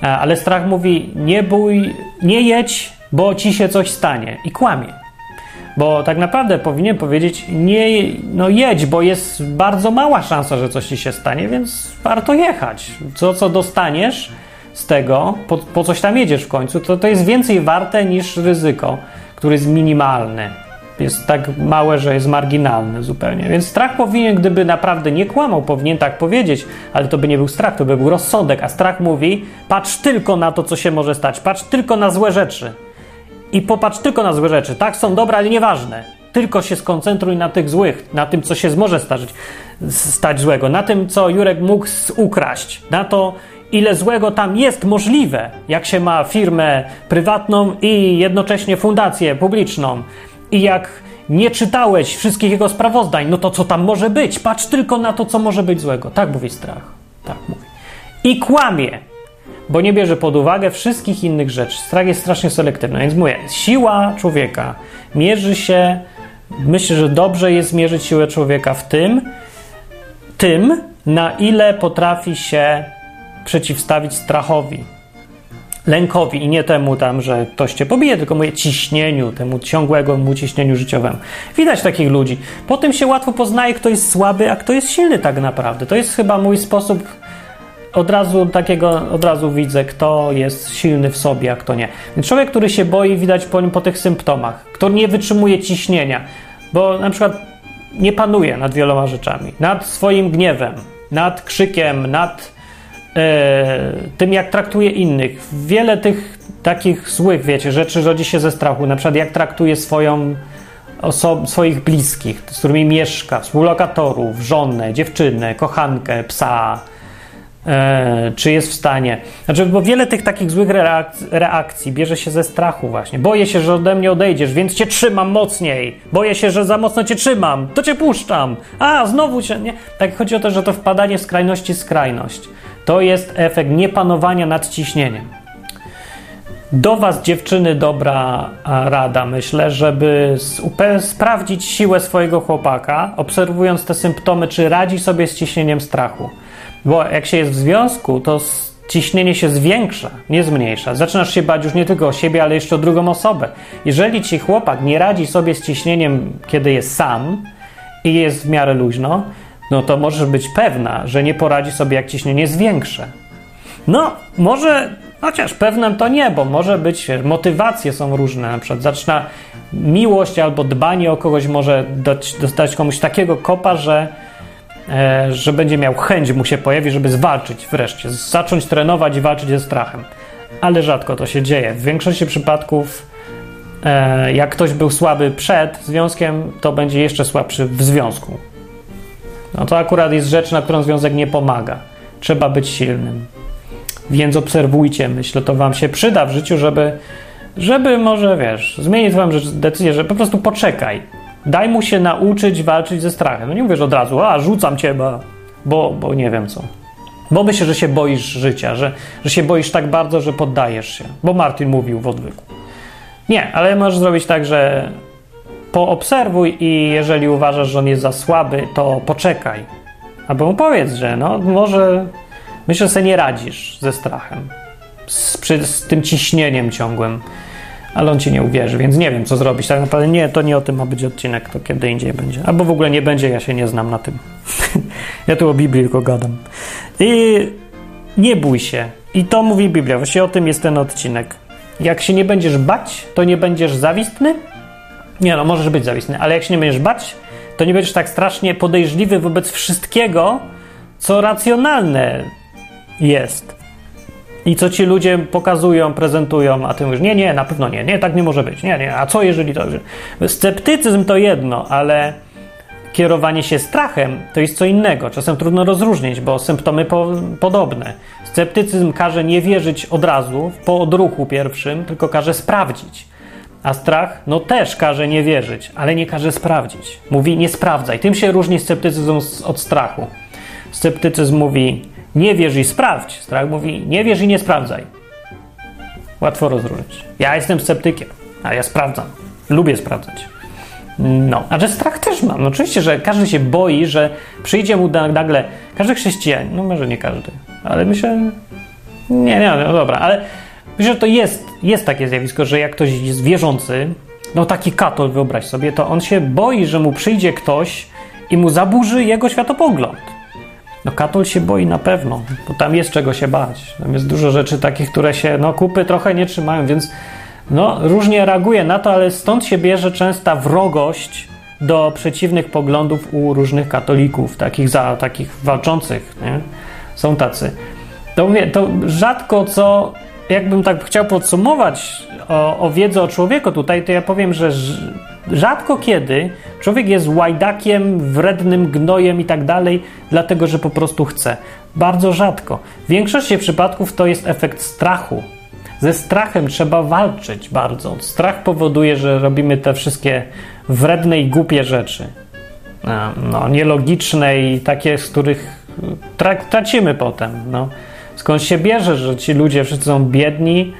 ale strach mówi: nie bój, nie jedź, bo ci się coś stanie. I kłamie. Bo tak naprawdę powinien powiedzieć: nie, no jedź, bo jest bardzo mała szansa, że coś ci się stanie, więc warto jechać. Co, co dostaniesz z tego, po, po coś tam jedziesz w końcu, to, to jest więcej warte niż ryzyko, które jest minimalne jest tak małe, że jest marginalne zupełnie. Więc strach powinien, gdyby naprawdę nie kłamał, powinien tak powiedzieć, ale to by nie był strach, to by był rozsądek. A strach mówi: patrz tylko na to, co się może stać, patrz tylko na złe rzeczy. I popatrz tylko na złe rzeczy. Tak, są dobre, ale nieważne. Tylko się skoncentruj na tych złych, na tym, co się może stać, stać złego, na tym, co Jurek mógł ukraść, na to, ile złego tam jest możliwe, jak się ma firmę prywatną i jednocześnie fundację publiczną, i jak nie czytałeś wszystkich jego sprawozdań, no to co tam może być? Patrz tylko na to, co może być złego. Tak mówi strach. Tak mówi. I kłamie, bo nie bierze pod uwagę wszystkich innych rzeczy. Strach jest strasznie selektywny, więc mówię, siła człowieka mierzy się, myślę, że dobrze jest mierzyć siłę człowieka w tym, tym, na ile potrafi się przeciwstawić strachowi lękowi i nie temu tam, że ktoś cię pobije, tylko mówię ciśnieniu, temu ciągłego mu ciśnieniu życiowemu. Widać takich ludzi. Po tym się łatwo poznaje, kto jest słaby, a kto jest silny tak naprawdę. To jest chyba mój sposób od razu takiego, od razu widzę, kto jest silny w sobie, a kto nie. Człowiek, który się boi, widać po po tych symptomach, kto nie wytrzymuje ciśnienia, bo na przykład nie panuje nad wieloma rzeczami, nad swoim gniewem, nad krzykiem, nad e, tym, jak traktuje innych. Wiele tych takich złych, wiecie, rzeczy rodzi się ze strachu. Na przykład, jak traktuje swoją swoich bliskich, z którymi mieszka, współlokatorów, żonę, dziewczynę, kochankę, psa, czy jest w stanie. Znaczy, bo wiele tych takich złych reakcji, bierze się ze strachu właśnie. Boję się, że ode mnie odejdziesz, więc cię trzymam mocniej. Boję się, że za mocno cię trzymam, to cię puszczam. A, znowu cię, nie? Tak chodzi o to, że to wpadanie z skrajności w skrajność. To jest efekt niepanowania nad ciśnieniem. Do Was, dziewczyny, dobra rada, myślę, żeby sprawdzić siłę swojego chłopaka, obserwując te symptomy, czy radzi sobie z ciśnieniem strachu. Bo jak się jest w związku, to ciśnienie się zwiększa, nie zmniejsza. Zaczynasz się bać już nie tylko o siebie, ale jeszcze o drugą osobę. Jeżeli ci chłopak nie radzi sobie z ciśnieniem, kiedy jest sam i jest w miarę luźno, no to możesz być pewna, że nie poradzi sobie, jak ciśnienie zwiększe. No, może, chociaż pewnym to nie, bo może być, motywacje są różne. Na przykład zaczyna miłość albo dbanie o kogoś może dać, dostać komuś takiego kopa, że, że będzie miał chęć mu się pojawi, żeby zwalczyć wreszcie, zacząć trenować i walczyć ze strachem. Ale rzadko to się dzieje. W większości przypadków, e, jak ktoś był słaby przed związkiem, to będzie jeszcze słabszy w związku. No to akurat jest rzecz, na którą związek nie pomaga. Trzeba być silnym. Więc obserwujcie, myślę, to wam się przyda w życiu, żeby, żeby może, wiesz, zmienić wam decyzję, że po prostu poczekaj. Daj mu się nauczyć walczyć ze strachem. No nie mówisz od razu, a rzucam cię, bo, bo, nie wiem co. Bo myślę, że się boisz życia, że, że się boisz tak bardzo, że poddajesz się. Bo Martin mówił w odwyku. Nie, ale możesz zrobić tak, że poobserwuj i jeżeli uważasz, że on jest za słaby, to poczekaj. Albo mu powiedz, że no może myślę, że sobie nie radzisz ze strachem, z, przy, z tym ciśnieniem ciągłym, ale on ci nie uwierzy, więc nie wiem, co zrobić. Tak naprawdę nie, to nie o tym ma być odcinek, to kiedy indziej będzie. Albo w ogóle nie będzie, ja się nie znam na tym. ja tu o Biblii tylko gadam. I nie bój się. I to mówi Biblia, właściwie o tym jest ten odcinek. Jak się nie będziesz bać, to nie będziesz zawistny, nie no, możesz być zawistny, ale jak się nie będziesz bać, to nie będziesz tak strasznie podejrzliwy wobec wszystkiego, co racjonalne jest. I co ci ludzie pokazują, prezentują, a ty mówisz, nie, nie, na pewno nie, nie, tak nie może być, nie, nie, a co jeżeli to... Sceptycyzm to jedno, ale kierowanie się strachem to jest co innego. Czasem trudno rozróżnić, bo symptomy po, podobne. Sceptycyzm każe nie wierzyć od razu, po odruchu pierwszym, tylko każe sprawdzić. A strach, no też każe nie wierzyć, ale nie każe sprawdzić. Mówi nie sprawdzaj. Tym się różni sceptycyzm od strachu. Sceptycyzm mówi nie wierz i sprawdź. Strach mówi nie wierz i nie sprawdzaj. Łatwo rozróżnić. Ja jestem sceptykiem, a ja sprawdzam. Lubię sprawdzać. No, a że strach też mam. No, oczywiście, że każdy się boi, że przyjdzie mu nagle, każdy chrześcijanin, no może nie każdy, ale myślę, nie, nie, no dobra, ale Myślę, że to jest, jest takie zjawisko, że jak ktoś jest wierzący, no taki katol, wyobraź sobie, to on się boi, że mu przyjdzie ktoś i mu zaburzy jego światopogląd. No katol się boi na pewno, bo tam jest czego się bać. Tam jest dużo rzeczy takich, które się, no kupy trochę nie trzymają, więc no różnie reaguje na to, ale stąd się bierze częsta wrogość do przeciwnych poglądów u różnych katolików, takich za takich walczących, nie? Są tacy. To mówię, to rzadko co jakbym tak chciał podsumować o, o wiedzę o człowieku tutaj, to ja powiem, że rzadko kiedy człowiek jest łajdakiem, wrednym gnojem i tak dalej, dlatego że po prostu chce. Bardzo rzadko. W większości przypadków to jest efekt strachu. Ze strachem trzeba walczyć bardzo. Strach powoduje, że robimy te wszystkie wredne i głupie rzeczy. No, nielogiczne i takie, z których tracimy potem. No. Skąd się bierze, że ci ludzie wszyscy są biedni,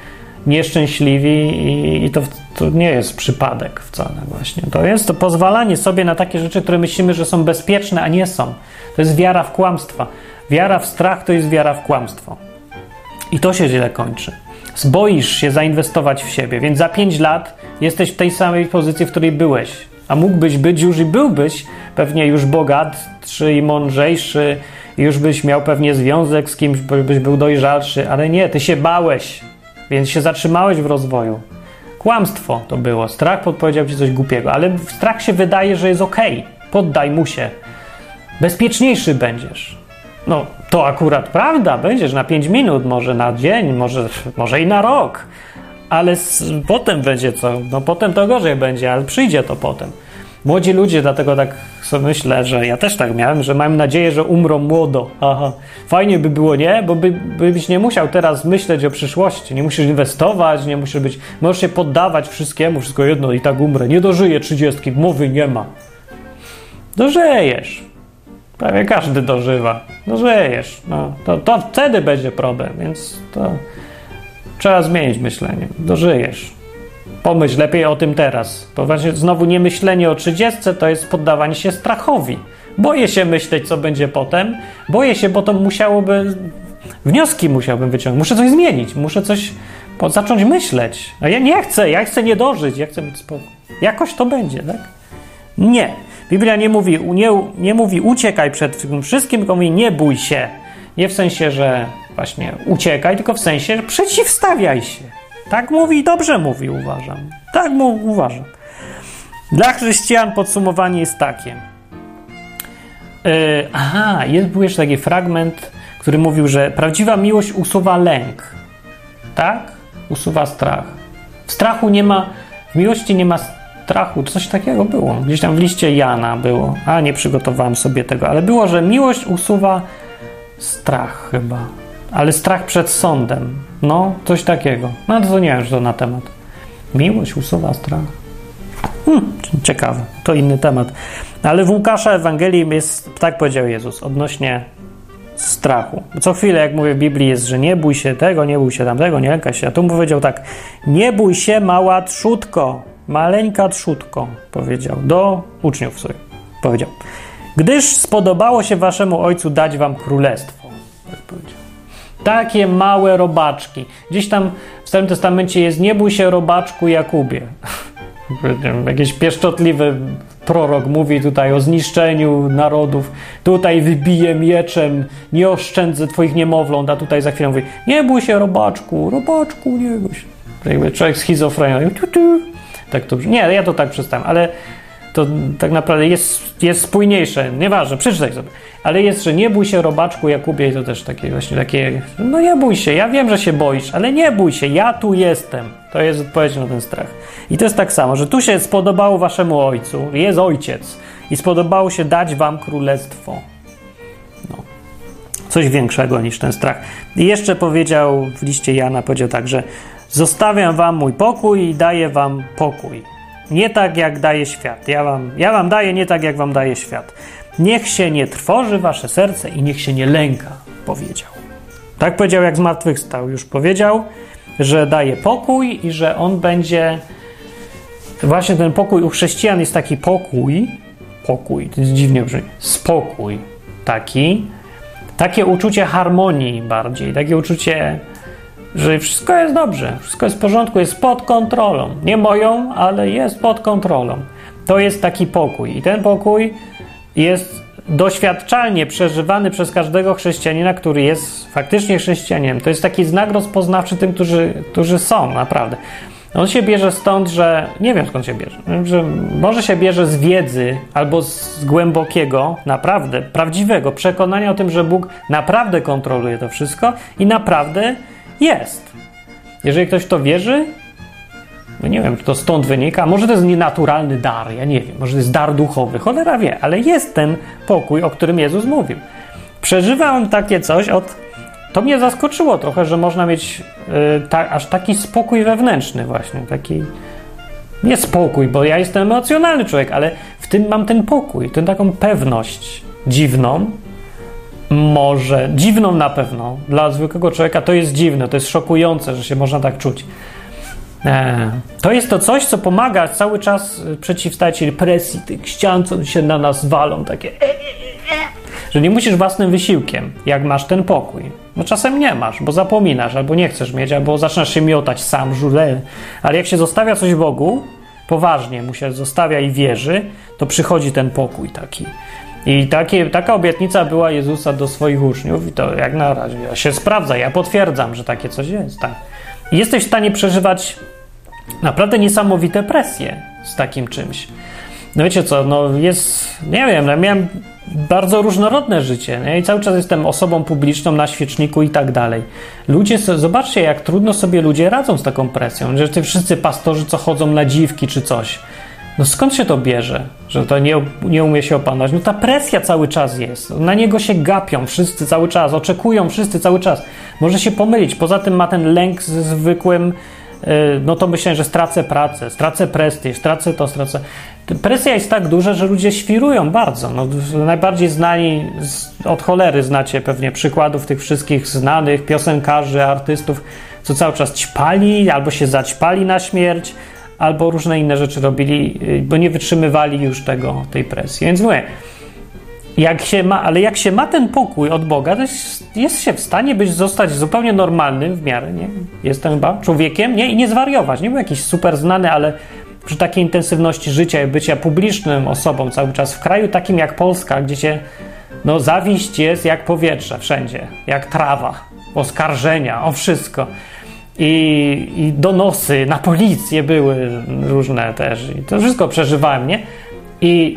nieszczęśliwi i, i to, to, nie jest przypadek wcale właśnie. To jest to pozwalanie sobie na takie rzeczy, które myślimy, że są bezpieczne, a nie są. To jest wiara w kłamstwa. Wiara w strach to jest wiara w kłamstwo. I to się źle kończy. Zboisz się zainwestować w siebie, więc za 5 lat jesteś w tej samej pozycji, w której byłeś A mógłbyś być już i byłbyś pewnie już bogatszy i mądrzejszy, już byś miał pewnie związek z kimś, byś był dojrzalszy, ale nie, ty się bałeś, więc się zatrzymałeś w rozwoju. Kłamstwo to było. Strach podpowiedział ci coś głupiego, ale strach się wydaje, że jest ok. Poddaj mu się. Bezpieczniejszy będziesz. No, to akurat prawda, będziesz na 5 minut, może na dzień, może, może i na rok, ale potem będzie co? No, potem to gorzej będzie, ale przyjdzie to potem. Młodzi ludzie, dlatego tak sobie myślę, że ja też tak miałem, że mam nadzieję, że umrą młodo. Aha. Fajnie by było, nie? Bo by, byś nie musiał teraz myśleć o przyszłości. Nie musisz inwestować, nie musisz być. Możesz się poddawać wszystkiemu, wszystko jedno i tak umrę. Nie dożyję trzydziestki, mowy nie ma. Dożyjesz. Prawie każdy dożywa. Dożyjesz. No, to, to wtedy będzie problem, więc to trzeba zmienić myślenie. Dożyjesz. Pomyśl lepiej o tym teraz. Bo właśnie znowu nie myślenie o 30 to jest poddawanie się strachowi. Boję się myśleć, co będzie potem. Boję się, bo to musiałoby. Wnioski musiałbym wyciągnąć. Muszę coś zmienić, muszę coś po, zacząć myśleć. A ja nie chcę, ja chcę nie dożyć, ja chcę mieć spokój. Jakoś to będzie, tak? Nie. Biblia nie mówi, nie, nie mówi uciekaj przed tym wszystkim, tylko mówi nie bój się. Nie w sensie, że właśnie uciekaj, tylko w sensie przeciwstawiaj się. Tak mówi, dobrze mówi, uważam. Tak mu uważam. Dla chrześcijan podsumowanie jest takie. Yy, aha, jest, był jeszcze taki fragment, który mówił, że prawdziwa miłość usuwa lęk. Tak? Usuwa strach. W strachu nie ma, w miłości nie ma strachu. Coś takiego było. Gdzieś tam w liście Jana było. A, nie przygotowałem sobie tego, ale było, że miłość usuwa strach chyba. Ale strach przed sądem. No, coś takiego. No to nie że to na temat. Miłość usuwa strach. Hmm, ciekawe, to inny temat. Ale w Łukasza Ewangelii jest, tak powiedział Jezus, odnośnie strachu. Co chwilę, jak mówię w Biblii, jest, że nie bój się tego, nie bój się tamtego, nie lękaj się. A tu mu powiedział tak: Nie bój się, mała trzutko, maleńka trzutko, powiedział do uczniów swoich. Powiedział: Gdyż spodobało się waszemu ojcu dać wam królestwo. Tak powiedział. Takie małe robaczki. Gdzieś tam w Starym Testamencie jest nie bój się robaczku Jakubie. Jakiś pieszczotliwy prorok mówi tutaj o zniszczeniu narodów. Tutaj wybiję mieczem, nie oszczędzę twoich niemowląt, a tutaj za chwilę mówi nie bój się robaczku, robaczku, nie bój się. Jakby człowiek schizofrenią. Tak to Nie, ja to tak przestałem, ale to tak naprawdę jest, jest spójniejsze. Nieważne, przeczytaj sobie. Ale jest, że nie bój się robaczku Jakubie i to też takie właśnie takie, no nie bój się, ja wiem, że się boisz, ale nie bój się, ja tu jestem. To jest odpowiedź na ten strach. I to jest tak samo, że tu się spodobało waszemu ojcu, jest ojciec i spodobało się dać wam królestwo. No. Coś większego niż ten strach. I jeszcze powiedział w liście Jana, powiedział tak, że zostawiam wam mój pokój i daję wam pokój. Nie tak, jak daje świat. Ja wam, ja wam daję nie tak, jak wam daje świat. Niech się nie trwoży wasze serce i niech się nie lęka, powiedział. Tak powiedział, jak zmartwychwstał. Już powiedział, że daje pokój i że on będzie. Właśnie ten pokój u chrześcijan jest taki pokój. Pokój, to jest dziwnie brzmi. Spokój taki. Takie uczucie harmonii bardziej, takie uczucie że wszystko jest dobrze, wszystko jest w porządku, jest pod kontrolą. Nie moją, ale jest pod kontrolą. To jest taki pokój. I ten pokój jest doświadczalnie przeżywany przez każdego chrześcijanina, który jest faktycznie chrześcijaninem. To jest taki znak rozpoznawczy tym, którzy, którzy są, naprawdę. On się bierze stąd, że nie wiem skąd się bierze, że może się bierze z wiedzy albo z głębokiego, naprawdę prawdziwego przekonania o tym, że Bóg naprawdę kontroluje to wszystko i naprawdę jest. Jeżeli ktoś w to wierzy, no nie wiem, czy to stąd wynika, może to jest nienaturalny dar, ja nie wiem, może to jest dar duchowy, cholera wie, ale jest ten pokój, o którym Jezus mówił. Przeżywałem takie coś od. To mnie zaskoczyło trochę, że można mieć yy, ta, aż taki spokój wewnętrzny, właśnie, taki. Nie spokój, bo ja jestem emocjonalny człowiek, ale w tym mam ten pokój, tę taką pewność dziwną, może, dziwną na pewno, dla zwykłego człowieka to jest dziwne, to jest szokujące, że się można tak czuć. E, to jest to coś, co pomaga cały czas przeciwstawiać presji tych ścian, co się na nas walą, takie e, e, że nie musisz własnym wysiłkiem, jak masz ten pokój. No czasem nie masz, bo zapominasz, albo nie chcesz mieć, albo zaczynasz się miotać sam, żule. Ale jak się zostawia coś Bogu, poważnie mu się zostawia i wierzy, to przychodzi ten pokój taki. I takie, taka obietnica była Jezusa do swoich uczniów, i to jak na razie się sprawdza. Ja potwierdzam, że takie coś jest. Tak. Jesteś w stanie przeżywać naprawdę niesamowite presje z takim czymś. No wiecie co, no jest, nie wiem, no miałem bardzo różnorodne życie nie? i cały czas jestem osobą publiczną na świeczniku i tak dalej. Ludzie, zobaczcie jak trudno sobie ludzie radzą z taką presją, że te wszyscy pastorzy co chodzą na dziwki czy coś. No skąd się to bierze, że to nie, nie umie się opanować? No ta presja cały czas jest. Na niego się gapią wszyscy cały czas, oczekują wszyscy cały czas. Może się pomylić. Poza tym ma ten lęk ze zwykłym E, no to myślę, że stracę pracę, stracę prestiż, stracę to, stracę. Presja jest tak duża, że ludzie świrują bardzo. No, najbardziej znani od cholery znacie pewnie przykładów tych wszystkich znanych piosenkarzy, artystów, co cały czas ćpali albo się zaćpali na śmierć, albo różne inne rzeczy robili, y, bo nie wytrzymywali już tego, tej presji. Więc mówię, jak się ma, ale jak się ma ten pokój od Boga, to jest, jest się w stanie być, zostać zupełnie normalnym w miarę, nie? Jestem chyba człowiekiem, nie? I nie zwariować. Nie był jakiś super znany, ale przy takiej intensywności życia i bycia publicznym osobą cały czas w kraju takim jak Polska, gdzie się, no, zawiść jest jak powietrze wszędzie, jak trawa, oskarżenia, o wszystko. I, I donosy na policję były różne też. I to wszystko przeżywałem, nie? I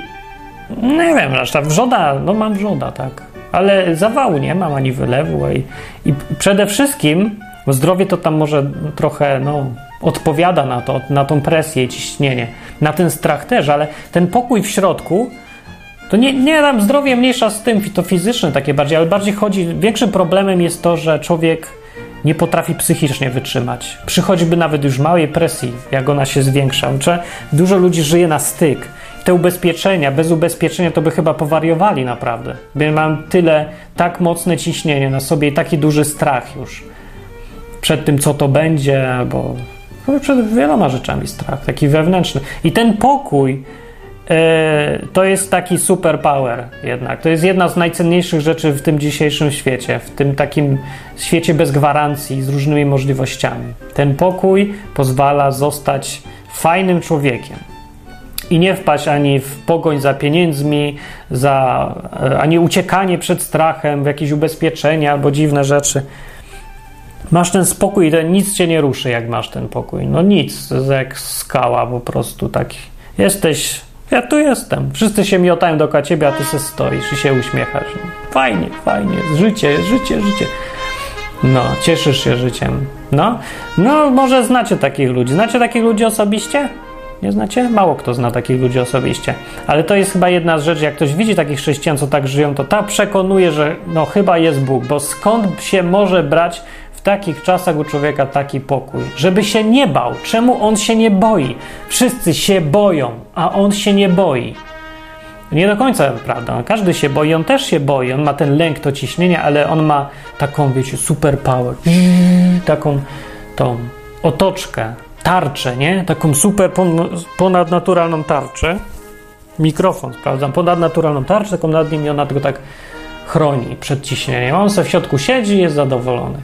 nie wiem, ta wrzoda, no mam wrzoda, tak. Ale zawału nie mam ani wylewu. I, i przede wszystkim zdrowie to tam może trochę, no, odpowiada na to, na tą presję ciśnienie, na ten strach też, ale ten pokój w środku, to nie, nie tam zdrowie mniejsza z tym, to fizyczne takie bardziej, ale bardziej chodzi, większym problemem jest to, że człowiek nie potrafi psychicznie wytrzymać. Przy choćby nawet już małej presji, jak ona się zwiększa. Dużo ludzi żyje na styk te ubezpieczenia, bez ubezpieczenia to by chyba powariowali naprawdę. By mam tyle, tak mocne ciśnienie na sobie i taki duży strach już przed tym, co to będzie, albo przed wieloma rzeczami strach, taki wewnętrzny. I ten pokój to jest taki superpower jednak. To jest jedna z najcenniejszych rzeczy w tym dzisiejszym świecie, w tym takim świecie bez gwarancji, z różnymi możliwościami. Ten pokój pozwala zostać fajnym człowiekiem i nie wpaść ani w pogoń za pieniędzmi, za, e, ani uciekanie przed strachem w jakieś ubezpieczenia albo dziwne rzeczy. Masz ten spokój, ten, nic cię nie ruszy, jak masz ten pokój. No nic, jak skała po prostu tak. Jesteś, ja tu jestem. Wszyscy się miotają dookoła ciebie, a ty se stoisz i się uśmiechasz. Fajnie, fajnie, życie, życie, życie. No, cieszysz się życiem. No, no może znacie takich ludzi. Znacie takich ludzi osobiście? Nie znacie? Mało kto zna takich ludzi osobiście. Ale to jest chyba jedna z rzeczy, jak ktoś widzi takich chrześcijan, co tak żyją, to ta przekonuje, że no chyba jest Bóg, bo skąd się może brać w takich czasach u człowieka taki pokój? Żeby się nie bał. Czemu on się nie boi? Wszyscy się boją, a on się nie boi. Nie do końca prawda. Każdy się boi, on też się boi. On ma ten lęk, to ciśnienie, ale on ma taką, wiecie, super power. Taką tą otoczkę, tarczę, nie? Taką super ponadnaturalną tarczę. Mikrofon, sprawdzam, ponadnaturalną tarczę, taką nad nim i ona tylko tak chroni przed ciśnieniem. On sobie w środku siedzi i jest zadowolony.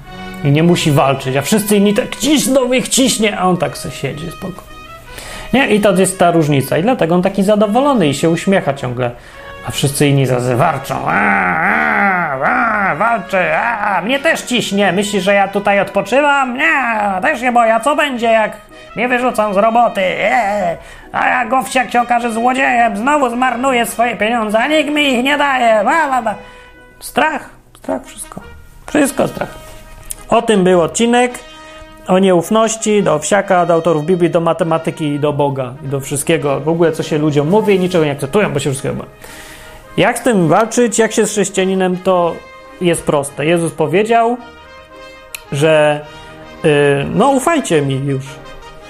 I nie musi walczyć, a wszyscy inni tak cisną, ich ciśnie, a on tak sobie siedzi spoko. Nie? I to jest ta różnica. I dlatego on taki zadowolony i się uśmiecha ciągle. A wszyscy inni zazywarczą. Walczy, a, mnie też ciśnie. Myślisz, że ja tutaj odpoczywam? Nie, też nie boję. Co będzie, jak mnie wyrzucą z roboty? Eee, a jak Gowsiak się okaże złodziejem, znowu zmarnuje swoje pieniądze, a nikt mi ich nie daje. Strach, strach, wszystko. Wszystko strach. O tym był odcinek. O nieufności, do wsiaka, do autorów Biblii, do matematyki i do Boga i do wszystkiego. W ogóle, co się ludziom mówi i niczego nie akceptują, bo się wszystkiego boją. Jak z tym walczyć, jak się z chrześcijaninem, to jest proste. Jezus powiedział, że yy, no ufajcie mi już.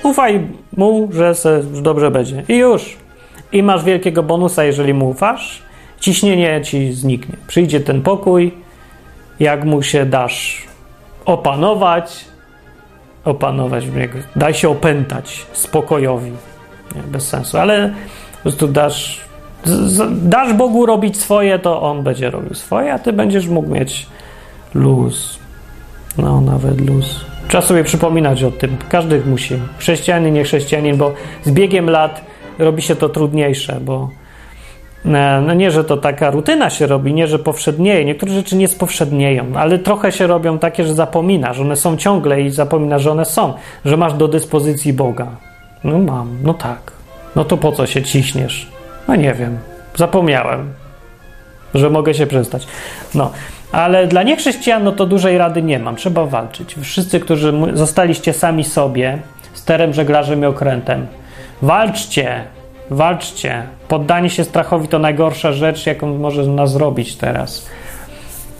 Ufaj mu, że se dobrze będzie. I już. I masz wielkiego bonusa, jeżeli mu ufasz. Ciśnienie ci zniknie. Przyjdzie ten pokój, jak mu się dasz opanować, opanować, daj się opętać spokojowi. Nie, bez sensu, ale po prostu dasz dasz Bogu robić swoje, to On będzie robił swoje, a ty będziesz mógł mieć luz. No, nawet luz. Trzeba sobie przypominać o tym. Każdy musi. Chrześcijanin, nie chrześcijanin, bo z biegiem lat robi się to trudniejsze, bo no nie, że to taka rutyna się robi, nie, że powszednieje. Niektóre rzeczy nie spowszednieją, ale trochę się robią takie, że zapominasz. One są ciągle i zapominasz, że one są. Że masz do dyspozycji Boga. No mam, no tak. No to po co się ciśniesz? No nie wiem. Zapomniałem, że mogę się przestać. No, ale dla niechrześcijan no to dużej rady nie mam. Trzeba walczyć. Wszyscy, którzy zostaliście sami sobie, sterem, żeglarzem i okrętem, walczcie, walczcie. Poddanie się strachowi to najgorsza rzecz, jaką może nas zrobić teraz.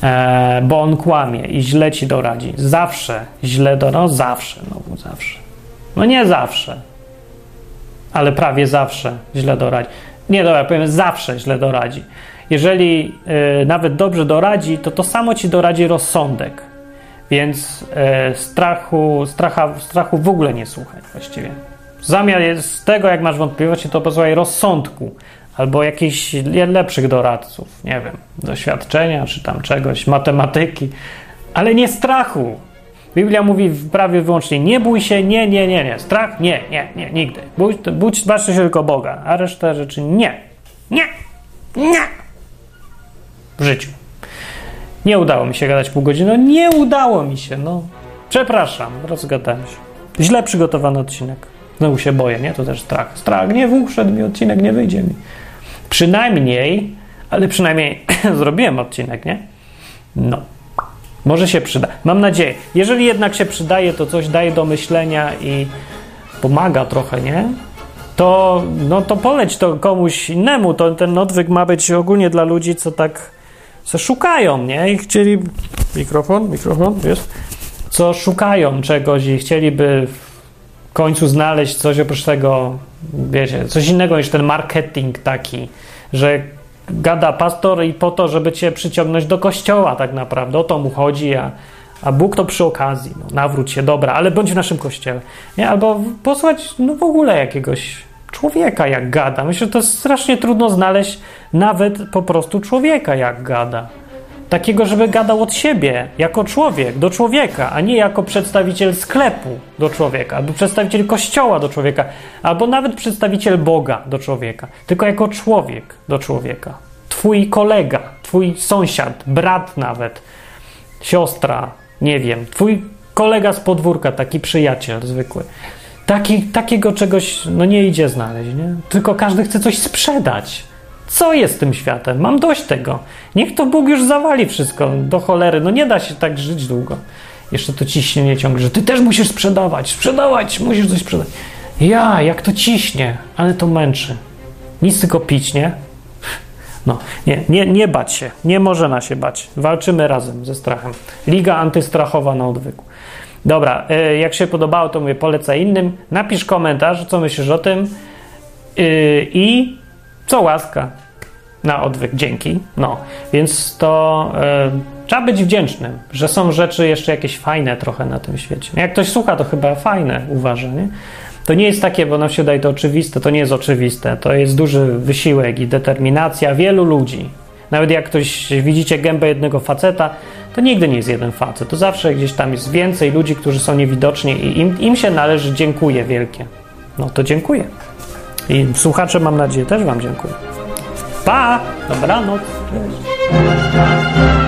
E, bo on kłamie i źle ci doradzi. Zawsze źle do, no zawsze, no zawsze. No nie zawsze, ale prawie zawsze źle doradzi. Nie, dobra, powiem, zawsze źle doradzi. Jeżeli y, nawet dobrze doradzi, to to samo ci doradzi rozsądek. Więc y, strachu, stracha, strachu w ogóle nie słuchaj właściwie. Zamiar z tego, jak masz wątpliwości, to posłuchaj rozsądku albo jakichś lepszych doradców, nie wiem, doświadczenia czy tam czegoś, matematyki, ale nie strachu. Biblia mówi prawie wyłącznie nie bój się, nie, nie, nie, nie. Strach? Nie, nie, nie, nigdy. Bój, bać się tylko Boga, a reszta rzeczy nie. Nie, nie. W życiu. Nie udało mi się gadać pół godziny. No nie udało mi się, no. Przepraszam, rozgadałem się. Źle przygotowany odcinek. Znowu się boję, nie? To też strach. Strach, nie wszedł mi odcinek, nie wyjdzie mi. Przynajmniej, ale przynajmniej zrobiłem odcinek, nie? No. Może się przyda. Mam nadzieję. Jeżeli jednak się przydaje, to coś daje do myślenia i pomaga trochę, nie? To, no to poleć to komuś innemu. To, ten odwyk ma być ogólnie dla ludzi, co tak co szukają, nie? I chcieli... Mikrofon? Mikrofon? Jest? Co szukają czegoś i chcieliby końcu znaleźć coś oprócz tego, wiecie, coś innego niż ten marketing taki, że gada pastor i po to, żeby cię przyciągnąć do kościoła tak naprawdę. O to mu chodzi, a, a Bóg to przy okazji. No, nawróć się, dobra, ale bądź w naszym kościele. Nie? Albo posłać no, w ogóle jakiegoś człowieka, jak gada. Myślę, że to jest strasznie trudno znaleźć nawet po prostu człowieka, jak gada. Takiego, żeby gadał od siebie, jako człowiek, do człowieka, a nie jako przedstawiciel sklepu do człowieka, albo przedstawiciel kościoła do człowieka, albo nawet przedstawiciel Boga do człowieka, tylko jako człowiek do człowieka. Twój kolega, twój sąsiad, brat nawet, siostra, nie wiem, twój kolega z podwórka, taki przyjaciel zwykły. Taki, takiego czegoś no nie idzie znaleźć, nie? Tylko każdy chce coś sprzedać. Co jest tym światem? Mam dość tego. Niech to Bóg już zawali wszystko do cholery. No nie da się tak żyć długo. Jeszcze to ciśnienie ciągle, że ty też musisz sprzedawać, sprzedawać, musisz coś sprzedać. Ja, jak to ciśnie, ale to męczy. Nic tylko pić, nie? No, nie, nie, nie bać się. Nie można się bać. Walczymy razem ze strachem. Liga antystrachowa na odwyku. Dobra, e, jak się podobało, to mówię, polecę innym. Napisz komentarz, co myślisz o tym. E, I co łaska na odwyk, dzięki. No, więc to e, trzeba być wdzięcznym, że są rzeczy jeszcze jakieś fajne trochę na tym świecie. Jak ktoś słucha, to chyba fajne uważa, nie? To nie jest takie, bo nam się daje to oczywiste, to nie jest oczywiste. To jest duży wysiłek i determinacja wielu ludzi. Nawet jak ktoś widzicie gębę jednego faceta, to nigdy nie jest jeden facet. To zawsze gdzieś tam jest więcej ludzi, którzy są niewidoczni i im, im się należy dziękuję wielkie. No to dziękuję. I słuchacze, mam nadzieję, też Wam dziękuję. Pa! Dobranoc. Cześć.